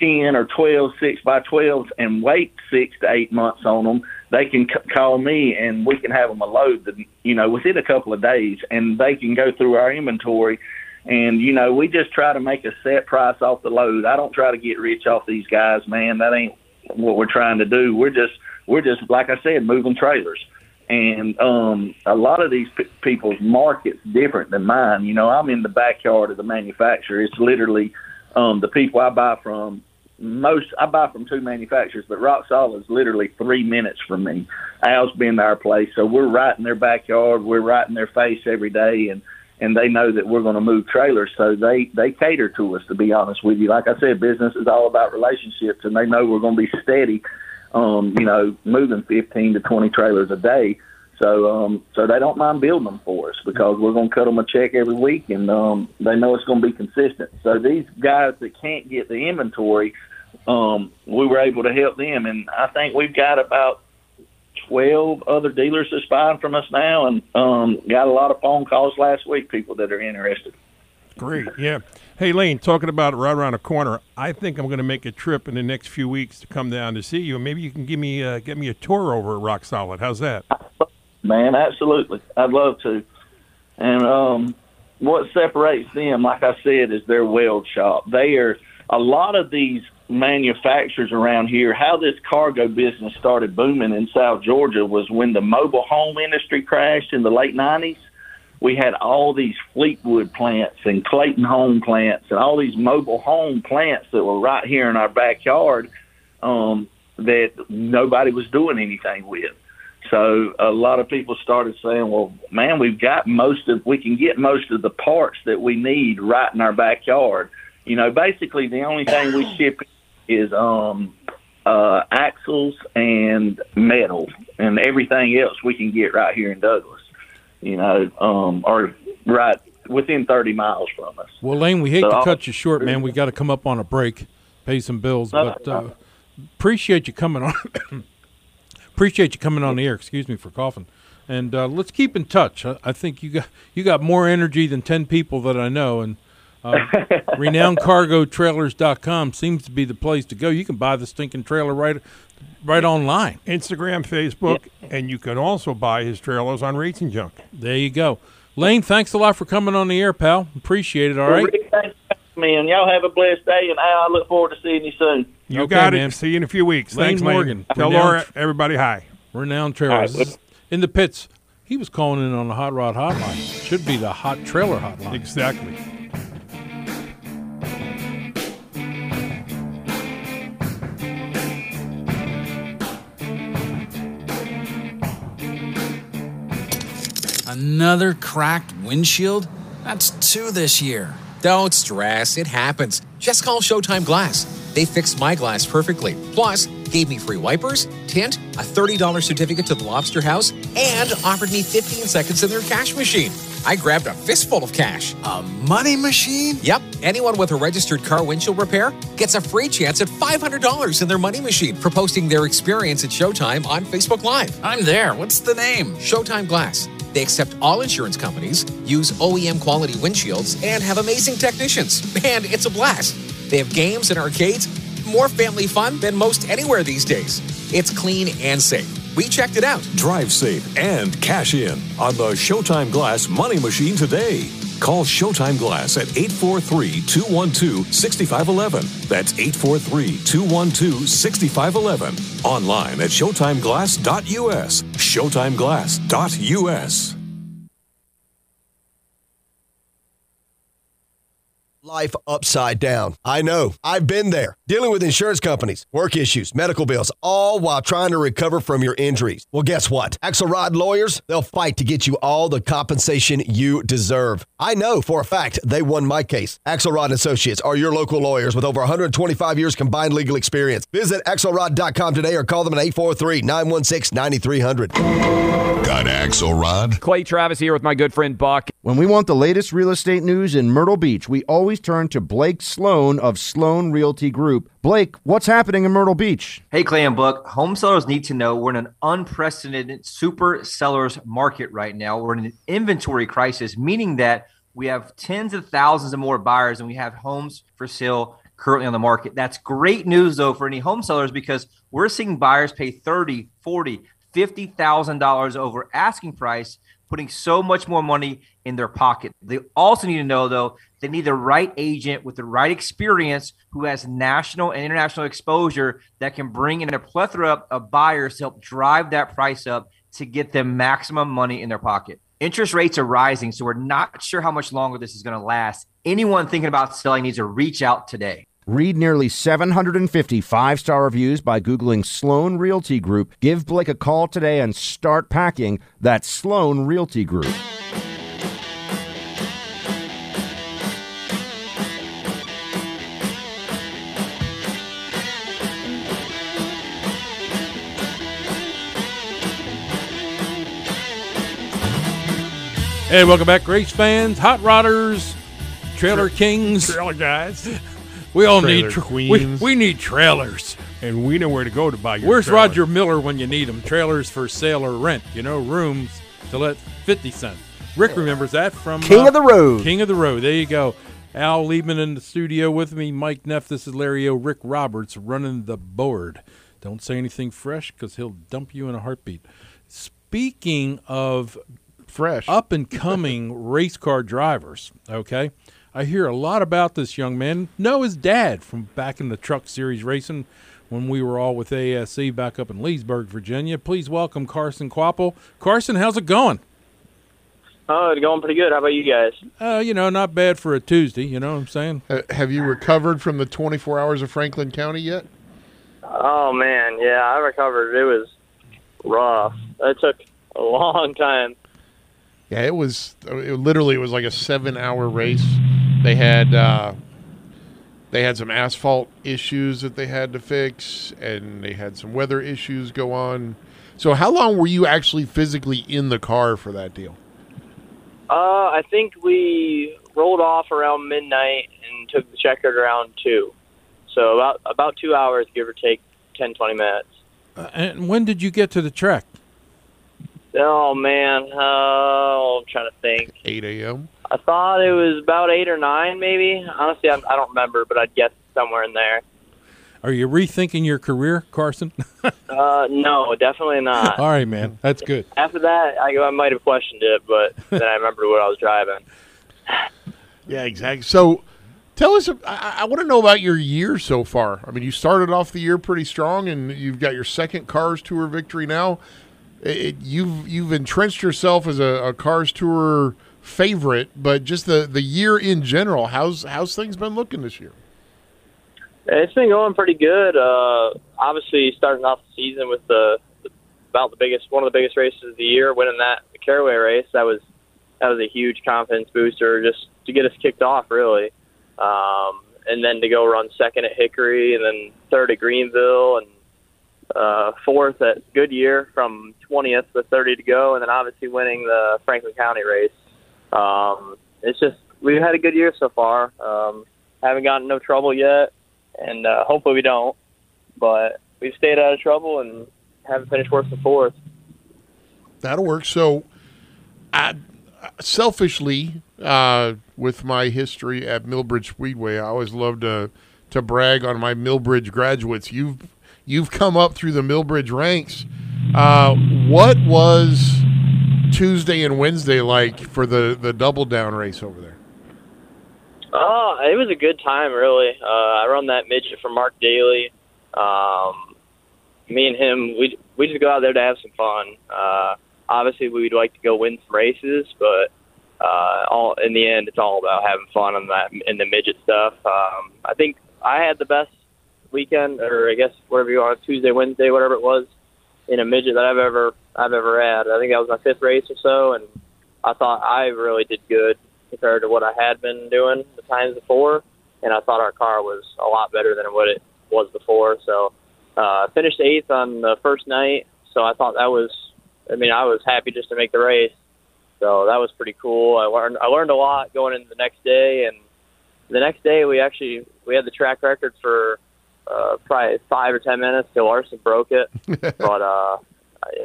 10 or 12 6 by 12s and wait six to eight months on them they can c- call me and we can have them a load that, you know within a couple of days and they can go through our inventory. And you know we just try to make a set price off the load. I don't try to get rich off these guys man. That ain't what we're trying to do. We're just we're just like i said moving trailers. And um a lot of these p- people's markets different than mine. You know i'm in the backyard of the manufacturer. It's literally um the people i buy from most I buy from two manufacturers, but Rock Solid is literally three minutes from me. Al's been to our place, so we're right in their backyard. We're right in their face every day, and and they know that we're going to move trailers, so they they cater to us. To be honest with you, like I said, business is all about relationships, and they know we're going to be steady. Um, you know, moving fifteen to twenty trailers a day. So, um, so they don't mind building them for us because we're going to cut them a check every week, and um, they know it's going to be consistent. So these guys that can't get the inventory, um, we were able to help them, and I think we've got about twelve other dealers that's buying from us now, and um, got a lot of phone calls last week. People that are interested. Great, yeah. Hey, Lane, talking about right around the corner, I think I'm going to make a trip in the next few weeks to come down to see you. and Maybe you can give me uh, get me a tour over at Rock Solid. How's that? Man, absolutely. I'd love to. And um, what separates them, like I said, is their weld shop. They are a lot of these manufacturers around here. How this cargo business started booming in South Georgia was when the mobile home industry crashed in the late '90s. We had all these Fleetwood plants and Clayton Home plants and all these mobile home plants that were right here in our backyard um, that nobody was doing anything with. So a lot of people started saying, "Well, man, we've got most of we can get most of the parts that we need right in our backyard." You know, basically the only thing we ship is um uh axles and metal and everything else we can get right here in Douglas. You know, um or right within 30 miles from us. Well, Lane, we hate So to I'll- cut you short, man. We got to come up on a break, pay some bills, but uh, appreciate you coming on. appreciate you coming on the air. Excuse me for coughing. And uh, let's keep in touch. I, I think you got you got more energy than ten people that I know, and uh, renownedcargotrailers.com seems to be the place to go. You can buy the stinking trailer right right online. Instagram, Facebook, and you can also buy his trailers on Racing Junk. There you go. Lane, thanks a lot for coming on the air, pal. Appreciate it. All right. Rick, thanks for having me, and y'all have a blessed day, and Al, I look forward to seeing you soon. You Okay, got man. it. See you in a few weeks. Lane Thanks, Lane. Morgan. Tell Renowned- Laura, everybody hi. Renowned trailers. in the pits. He was calling in on the Hot Rod Hotline. Should be the Hot Trailer Hotline. Exactly. Another cracked windshield? That's two this year. Don't stress, it happens. Just call Showtime Glass. They fixed my glass perfectly. Plus, gave me free wipers, tint, a $30 certificate to the Lobster House, and offered me 15 seconds in their cash machine. I grabbed a fistful of cash. A money machine? Yep. Anyone with a registered car windshield repair gets a free chance at $500 in their money machine for posting their experience at Showtime on Facebook Live. I'm there. What's the name? Showtime Glass. They accept all insurance companies, use OEM quality windshields, and have amazing technicians. And it's a blast. They have games and arcades, more family fun than most anywhere these days. It's clean and safe. We checked it out. Drive safe and cash in on the Showtime Glass Money Machine today. Call Showtime Glass at 843 212 6511. That's 843 212 6511. Online at ShowtimeGlass.us. ShowtimeGlass.us. Life upside down. I know. I've been there. Dealing with insurance companies, work issues, medical bills, all while trying to recover from your injuries. Well, guess what? Axelrod lawyers, they'll fight to get you all the compensation you deserve. I know for a fact they won my case. Axelrod Associates are your local lawyers with over 125 years combined legal experience. Visit axelrod.com today or call them at 843-916-9300. Got Axelrod? Clay Travis here with my good friend Buck. When we want the latest real estate news in Myrtle Beach, we always turn to Blake Sloan of Sloan Realty Group. Blake, what's happening in Myrtle Beach? Hey, Clay and Buck. Home sellers need to know we're in an unprecedented super sellers market right now. We're in an inventory crisis, meaning that we have tens of thousands of more buyers and we have homes for sale currently on the market. That's great news though for any home sellers because we're seeing buyers pay 30, 40, $50,000 over asking price, putting so much more money in their pocket. They also need to know though, they need the right agent with the right experience who has national and international exposure that can bring in a plethora of buyers to help drive that price up to get them maximum money in their pocket. Interest rates are rising, so we're not sure how much longer this is going to last. Anyone thinking about selling needs to reach out today. Read nearly 750 five star reviews by Googling Sloan Realty Group. Give Blake a call today and start packing. that Sloan Realty Group. Hey, welcome back, race fans, hot rodders, trailer kings, trailer guys. We all Trailer need tra- we, queens. we need trailers. And we know where to go to buy your Where's trailer. Roger Miller when you need him? Trailers for sale or rent. You know, rooms to let fifty cent. Rick remembers that from King uh, of the Road. King of the Road. There you go. Al Liebman in the studio with me. Mike Neff. This is Larry O. Rick Roberts running the board. Don't say anything fresh because he'll dump you in a heartbeat. Speaking of fresh, up and coming race car drivers, okay, I hear a lot about this young man. Know his dad from back in the Truck Series racing when we were all with ASC back up in Leesburg, Virginia. Please welcome Carson Kvapil. Carson, how's it going? Oh, it's going pretty good. How about you guys? Uh, you know, not bad for a Tuesday. You know what I'm saying? Uh, have you recovered from the 24 hours of Franklin County yet? Oh man, yeah, I recovered. It was rough. It took a long time. Yeah, it was it literally it was like a seven hour race. They had uh, they had some asphalt issues that they had to fix, and they had some weather issues go on. So, how long were you actually physically in the car for that deal? Uh, I think we rolled off around midnight and took the checkered around two. So about about two hours, give or take 10, 20 minutes. Uh, and when did you get to the track? Oh man, uh, I'm trying to think. 8 a.m. I thought it was about eight or nine, maybe. Honestly, I, I don't remember, but I'd guess somewhere in there. Are you rethinking your career, Carson? Uh, no, definitely not. All right, man. That's good. After that, I, I might have questioned it, but then I remembered what I was driving. Yeah, exactly. So, tell us. I, I want to know about your year so far. I mean, you started off the year pretty strong, and you've got your second Cars Tour victory now. It, you've you've entrenched yourself as a, a Cars Tour favorite, but just the the year in general. How's how's things been looking this year? It's been going pretty good. Uh, obviously, starting off the season with the, about the biggest one of the biggest races of the year, winning that the Caraway race, that was that was a huge confidence booster just to get us kicked off, really. Um, and then to go run second at Hickory, and then third at Greenville, and uh, fourth at Goodyear from 20th with 30 to go, and then obviously winning the Franklin County race. Um, it's just we've had a good year so far. Um, haven't gotten no trouble yet, and uh, hopefully we don't. But we've stayed out of trouble and haven't finished worse than fourth. That'll work. So, I, selfishly, uh, with my history at Millbridge Speedway, I always love to to brag on my Millbridge graduates. You've you've come up through the Millbridge ranks. Uh, what was Tuesday and Wednesday like for the the double down race over there? Oh, it was a good time, really. Uh, I run that midget for Mark Daly. Um, me and him, we we just go out there to have some fun. Uh, obviously, we'd like to go win some races, but uh, all in the end, it's all about having fun on that in the midget stuff. Um, I think I had the best weekend, or I guess whatever you are, Tuesday, Wednesday, whatever it was, in a midget that I've ever I've ever had. I think that was my fifth race or so, and I thought I really did good compared to what I had been doing the times before, and I thought our car was a lot better than what it was before. So uh, finished eighth on the first night, so I thought that was. I mean, I was happy just to make the race, so that was pretty cool. I learned I learned a lot going into the next day, and the next day we actually we had the track record for uh, probably five or ten minutes till Larson broke it, but uh,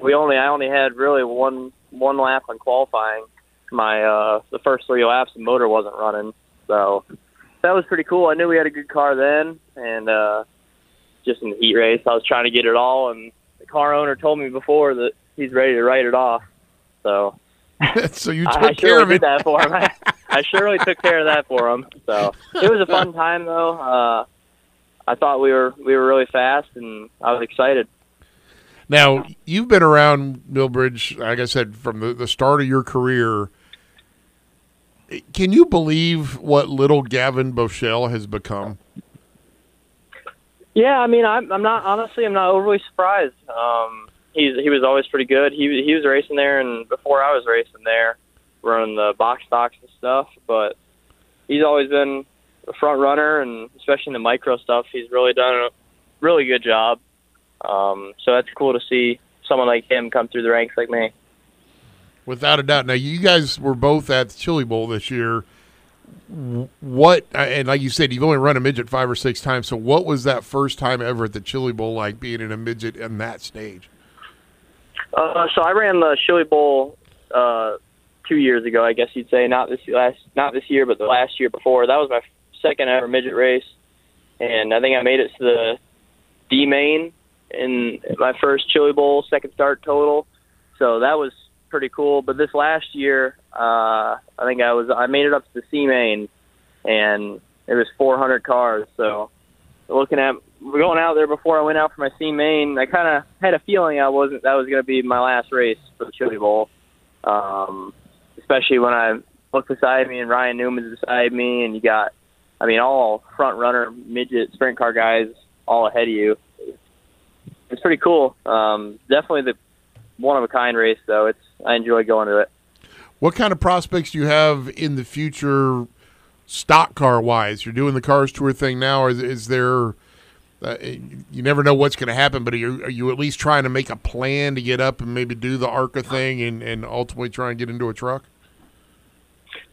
we only I only had really one one lap on qualifying. My uh, the first three laps, the motor wasn't running, so that was pretty cool. I knew we had a good car then, and uh, just in the heat race, I was trying to get it all, and the car owner told me before that he's ready to write it off. So so you took I care surely of did that for him. I, I surely took care of that for him. So it was a fun time, though. Uh, I thought we were we were really fast, and I was excited. Now you've been around Millbridge, like I said, from the, the start of your career. Can you believe what little Gavan Boschele has become? Yeah, I mean, I'm, I'm not honestly, I'm not overly surprised. Um, he's he was always pretty good. He he was racing there, and before I was racing there, running the box stocks and stuff. But he's always been a front runner, and especially in the micro stuff, he's really done a really good job. Um, so that's cool to see someone like him come through the ranks like me. Without a doubt. Now you guys were both at the Chili Bowl this year. what and like you said, you've only run a midget five or six times. So what was that first time ever at the Chili Bowl like being in a midget in that stage? Uh, so I ran the Chili Bowl uh, two years ago, I guess you'd say. Not this last, not this year, but the last year before. That was my second ever midget race, and I think I made it to the D main in my first Chili Bowl, second start total. So that was pretty cool. But this last year, uh, I think I was I made it up to the C main, and it was 400 cars. So looking at going out there before I went out for my C main, I kind of had a feeling I wasn't that was going to be my last race for the Chili Bowl. Um, especially when I looked beside me and Ryan Newman's beside me, and you got, I mean, all front runner midget sprint car guys all ahead of you. It's pretty cool. Um, definitely the one of a kind race, though. It's I enjoy going to it. What kind of prospects do you have in the future, stock car wise? You're doing the cars tour thing now, or is, is there? Uh, you never know what's going to happen, but are you, are you at least trying to make a plan to get up and maybe do the ARCA thing and, and ultimately try and get into a truck?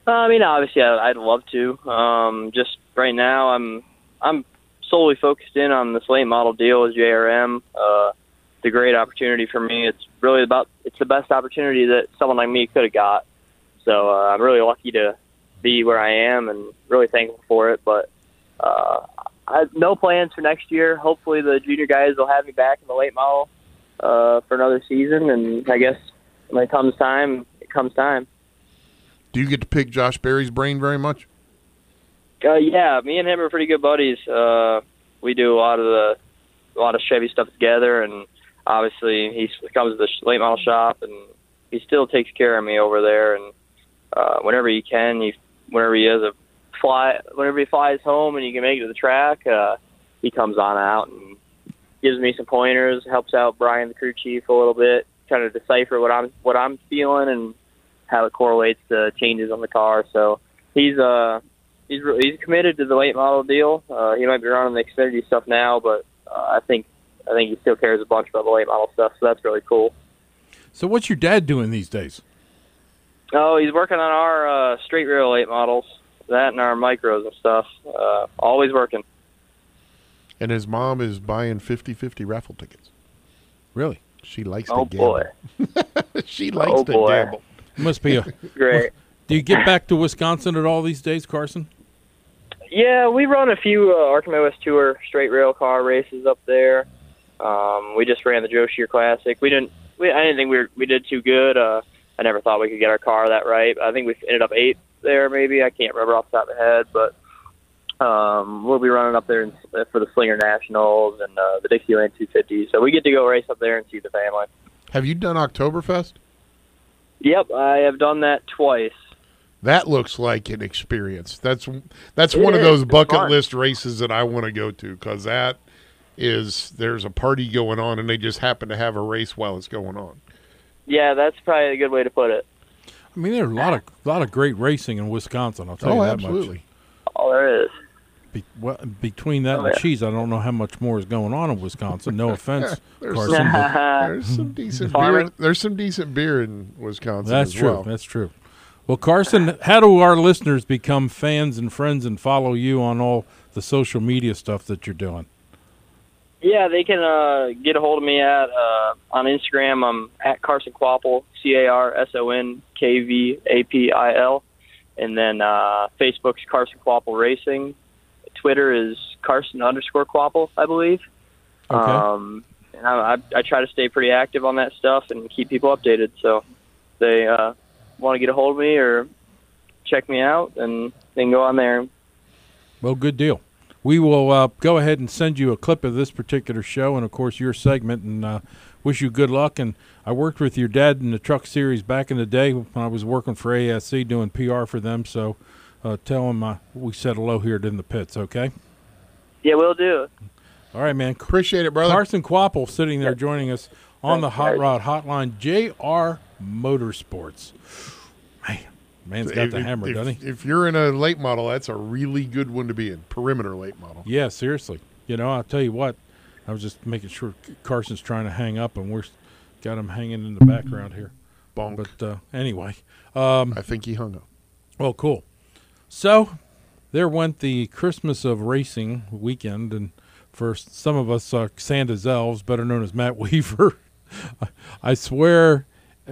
Uh, I mean, obviously, I'd love to. Um, just right now, I'm I'm solely focused in on this late model deal with JRM. Uh, it's a great opportunity for me. It's really about it's the best opportunity that someone like me could have got. So uh, I'm really lucky to be where I am and really thankful for it. But uh, I have no plans for next year. Hopefully, the junior guys will have me back in the late model uh, for another season. And I guess when it comes time, it comes time. Do you get to pick Josh Berry's brain very much? Uh, yeah, me and him are pretty good buddies. Uh, we do a lot of the a lot of Chevy stuff together, and obviously he comes to the late model shop, and he still takes care of me over there. And uh, whenever he can, he whenever he has a fly, whenever he flies home and he can make it to the track, uh, he comes on out and gives me some pointers, helps out Brian, the crew chief, a little bit, kind of decipher what I'm what I'm feeling and how it correlates to changes on the car. So he's uh he's really, he's committed to the late model deal. Uh, he might be running the Xfinity stuff now, but uh, I think I think he still cares a bunch about the late model stuff. So that's really cool. So what's your dad doing these days? Oh, he's working on our uh, straight rail late models, that and our micros and stuff. Uh, always working. And his mom is buying 50-50 raffle tickets. Really? She likes Oh to gamble. boy. she likes Oh, to boy. gamble. Must be a Great. Do you get back to Wisconsin at all these days, Carson? Yeah, we run a few uh, ARCA Midwest Tour straight rail car races up there. Um, we just ran the Joe Shear Classic. We didn't. We, I didn't think we were, we did too good. Uh, I never thought we could get our car that right. I think we ended up eighth there, maybe. I can't remember off the top of my head, but um, we'll be running up there in, for the Slinger Nationals and uh, the Dixieland 250. So we get to go race up there and see the family. Have you done Oktoberfest? Yep, I have done that twice. That looks like an experience. That's that's It one of those bucket list races that I want to go to because that is there's a party going on and they just happen to have a race while it's going on. Yeah, that's probably a good way to put it. I mean, there's a lot of lot of great racing in Wisconsin. I'll tell Oh, you that absolutely. Oh, there is. much. Be, well, between that Oh, and yeah. cheese, I don't know how much more is going on in Wisconsin. No offense, There's Carson. some, but there's some decent beer. There's some decent beer in Wisconsin. that's as true. well. That's true. Well, Carson, how do our listeners become fans and friends and follow you on all the social media stuff that you're doing? Yeah, they can uh, get a hold of me at uh, on Instagram. I'm at Carson Kvapil, C A R S O N K V A P I L, and then uh, Facebook's Carson Kvapil Racing. Twitter is Carson underscore Kvapil, I believe. Okay. Um, and I, I, I try to stay pretty active on that stuff and keep people updated. So they uh, want to get a hold of me or check me out, and then go on there. Well, good deal. We will uh, go ahead and send you a clip of this particular show and, of course, your segment, and uh, wish you good luck. And I worked with your dad in the truck series back in the day when I was working for ASC doing PR for them. So uh, tell him uh, we said hello here in the pits, okay? Yeah, we'll do. All right, man. Appreciate it, brother. Carson Kvapil sitting there joining us on the Hot. Rod Hotline, JR Motorsports. Man, man's got If- the hammer, if, doesn't he? If you're in a late model, that's a really good one to be in. Perimeter late model. Yeah, seriously. You know, I'll tell you what. I was just making sure Carson's trying to hang up, and we're got him hanging in the background here. Bonk. But uh, anyway, um, I think he hung up. well, cool. So there went the Christmas of racing weekend, and for some of us, uh, Santa's elves, better known as Matt Weaver, I swear,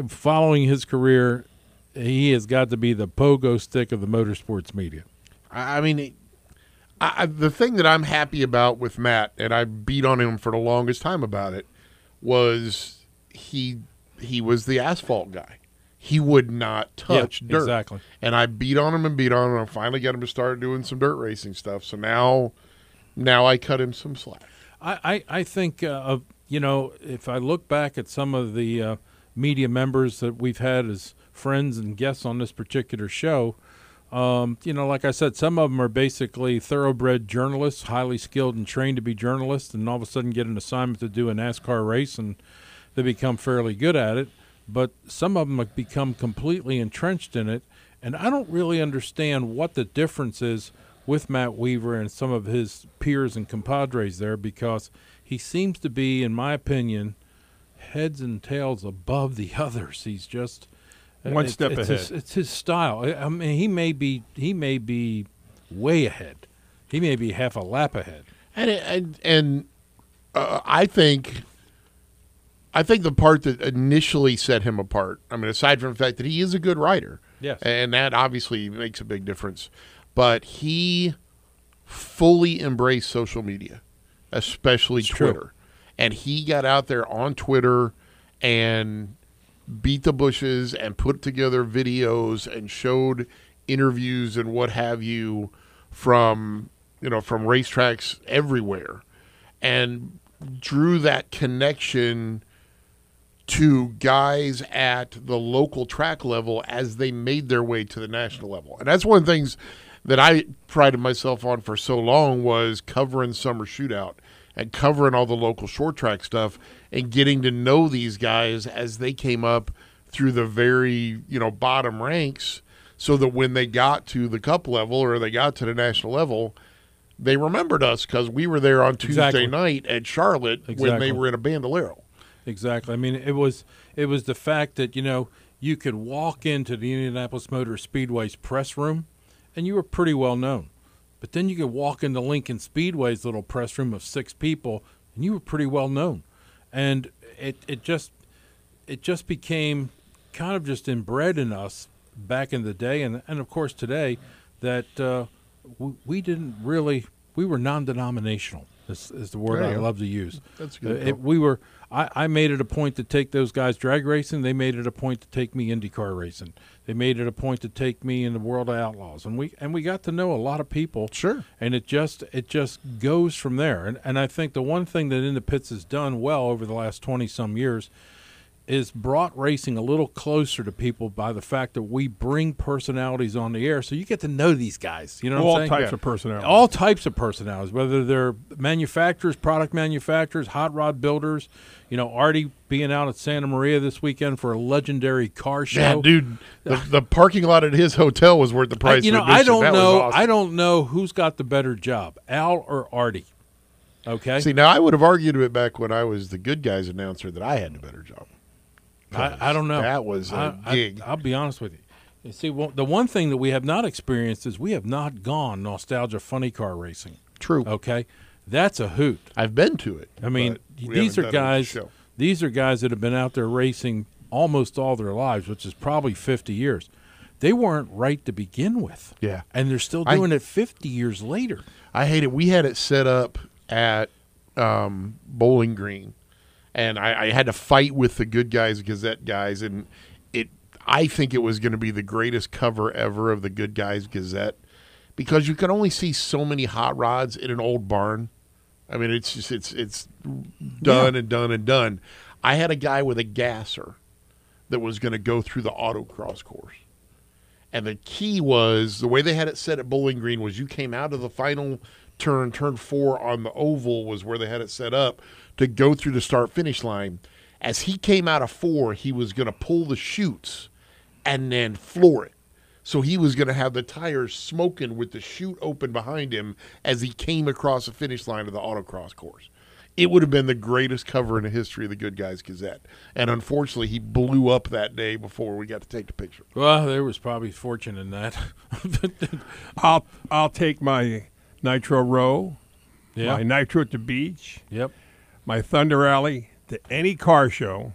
following his career, he has got to be the pogo stick of the motorsports media. I mean, I, the thing that I'm happy about with Matt, and I beat on him for the longest time about it, was he he was the asphalt guy. He would not touch Yeah, dirt. exactly. And I beat on him and beat on him. and I finally got him to start doing some dirt racing stuff. So now, now I cut him some slack. I, I, I think, uh, of you know, if I look back at some of the uh, media members that we've had as friends and guests on this particular show, um, you know, like I said, some of them are basically thoroughbred journalists, highly skilled and trained to be journalists, and all of a sudden get an assignment to do a NASCAR race and they become fairly good at it. But some of them have become completely entrenched in it, and I don't really understand what the difference is with Matt Weaver and some of his peers and compadres there because he seems to be, in my opinion, heads and tails above the others. He's just One it's- step it's His, ahead. it's his style. I I mean, he may be he may be way ahead. He may be half a lap ahead. And and and uh, I think I think the part that initially set him apart. I mean, aside from the fact that he is a good writer, Yes. and that obviously makes a big difference, but he fully embraced social media, especially true. Twitter, and he got out there on Twitter and beat the bushes and put together videos and showed interviews and what have you from you know from racetracks everywhere and drew that connection to guys at the local track level as they made their way to the national level. And that's one of the things that I prided myself on for so long was covering summer shootout and covering all the local short track stuff and getting to know these guys as they came up through the very, you know, bottom ranks so that when they got to the cup level or they got to the national level, they remembered us because we were there on Tuesday Exactly. night at Charlotte when they were in a bandolero. Exactly. I mean, it was it was the fact that you know you could walk into the Indianapolis Motor Speedway's press room, and you were pretty well known. But then you could walk into Lincoln Speedway's little press room of six people, and you were pretty well known. And it it just it just became kind of just inbred in us back in the day, and and of course today that uh, we, we didn't really we were non-denominational. Is, is the word I love to use. That's good Uh, it- we were. I, I made it a point to take those guys drag racing. They made it a point to take me IndyCar racing. They made it a point to take me in the world of outlaws, and we and we got to know a lot of people. Sure. And it just it just goes from there. And and I think the one thing that In the Pits has done well over the last twenty some years is brought racing a little closer to people by the fact that we bring personalities on the air, so you get to know these guys. You know, what All I'm saying? types of personalities. All types of personalities, whether they're manufacturers, product manufacturers, hot rod builders. You know, Artie being out at Santa Maria this weekend for a legendary car show. Yeah, dude, the, the parking lot at his hotel was worth the I, price. you know, of I don't That know. awesome. I don't know who's got the better job, Al or Artie. Okay. See, now I would have argued it back when I was the good guys announcer that I had the better job. I, I don't know. That was a I, gig. I, will be honest with you. You see, well, the one thing that we have not experienced is we have not gone nostalgia funny car racing. True. Okay, that's a hoot. I've been to it. I mean, these are guys. These are guys that have been out there racing almost all their lives, which is probably fifty years. They weren't right to begin with. Yeah. and they're still I- doing it fifty years later. I hate it. We had it set up at um, Bowling Green, and I, I had to fight with the Good Guys Gazette guys, and it. I think it was going to be the greatest cover ever of the Good Guys Gazette because you can only see so many hot rods in an old barn. I mean, it's just it's it's done and done and done. I had a guy with a gasser that was going to go through the autocross course. And the key was the way they had it set at Bowling Green was you came out of the final turn, turn four on the oval was where they had it set up to go through the start finish line. As he came out of four, he was going to pull the chutes and then floor it. So he was going to have the tires smoking with the chute open behind him as he came across the finish line of the autocross course. it would have been the greatest cover in the history of the Good Guys Gazette. And unfortunately, he blew up that day before we got to take the picture. Well, there was probably fortune in that. I'll I'll take my Nitro Row, Yeah. my Nitro at the beach, Yep. my Thunder Alley to any car show,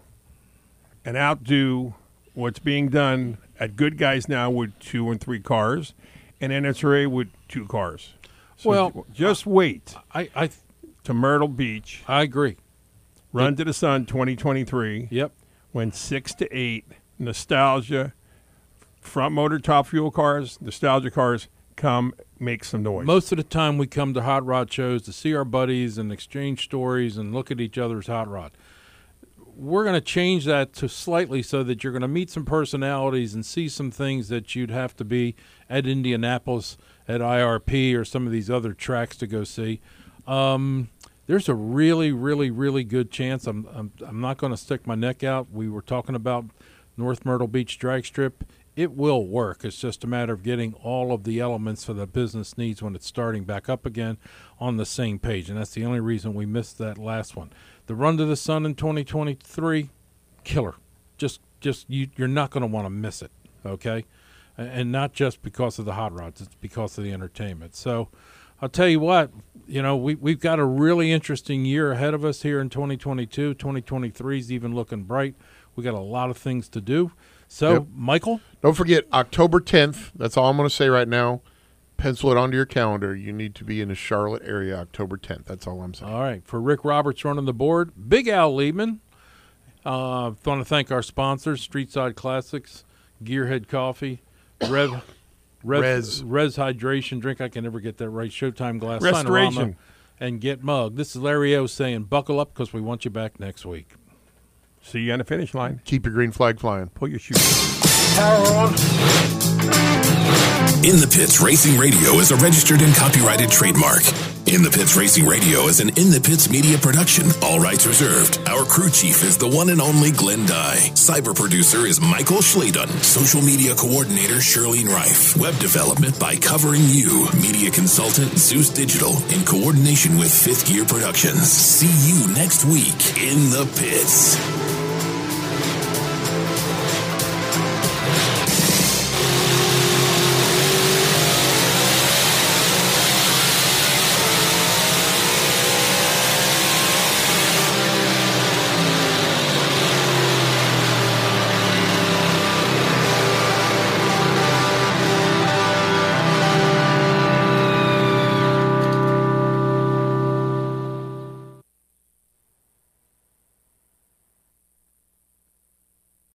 and outdo what's being done at Good Guys now with two and three cars, and NSRA with two cars. So Well, just wait. I, I to Myrtle Beach. I agree. Run to the Sun 2023. Yep. When six to eight nostalgia, front motor top fuel cars, nostalgia cars come make some noise. Most of the time, we come to hot rod shows to see our buddies and exchange stories and look at each other's hot rod. We're going to change that to slightly so that you're going to meet some personalities and see some things that you'd have to be at Indianapolis at IRP or some of these other tracks to go see. Um, there's a really, really, really good chance. I'm, I'm, I'm not going to stick my neck out. We were talking about North Myrtle Beach drag strip. It will work. It's just a matter of getting all of the elements for the business needs when it's starting back up again on the same page. And that's the only reason we missed that last one. The Run to the Sun in 2023, killer. Just, just you, you're not going to want to miss it. Okay, and not just because of the hot rods. It's because of the entertainment. So, I'll tell you what. You know, we we've got a really interesting year ahead of us here in 2022. 2023 is even looking bright. We got a lot of things to do. So, Yep. Michael, Don't forget October 10th. That's all I'm going to say right now. Pencil it onto your calendar. You need to be in the Charlotte area October 10th. That's all I'm saying. All right, for Rick Roberts running the board, Big Al Liebman. Uh, want to thank our sponsors: Streetside Classics, Gearhead Coffee, Rev, Rev, Res. Res Hydration Drink. I can never get that right. Showtime Glass, Restoration. Cinerama, and Get Mug. This is Larry O saying, "Buckle up, because we want you back next week." See you on the finish line. Keep your green flag flying. Pull your shoes. Power on. In the Pits Racing Radio is a registered and copyrighted trademark. In the Pits Racing Radio is an In the Pits media production, all rights reserved. Our crew chief is the one and only Glenn Dye. Cyber producer is Michael Schledon. Social media coordinator Shirlene Reif. Web development by Covering You. Media consultant Zeus Digital in coordination with Fifth Gear Productions. See you next week in the Pits.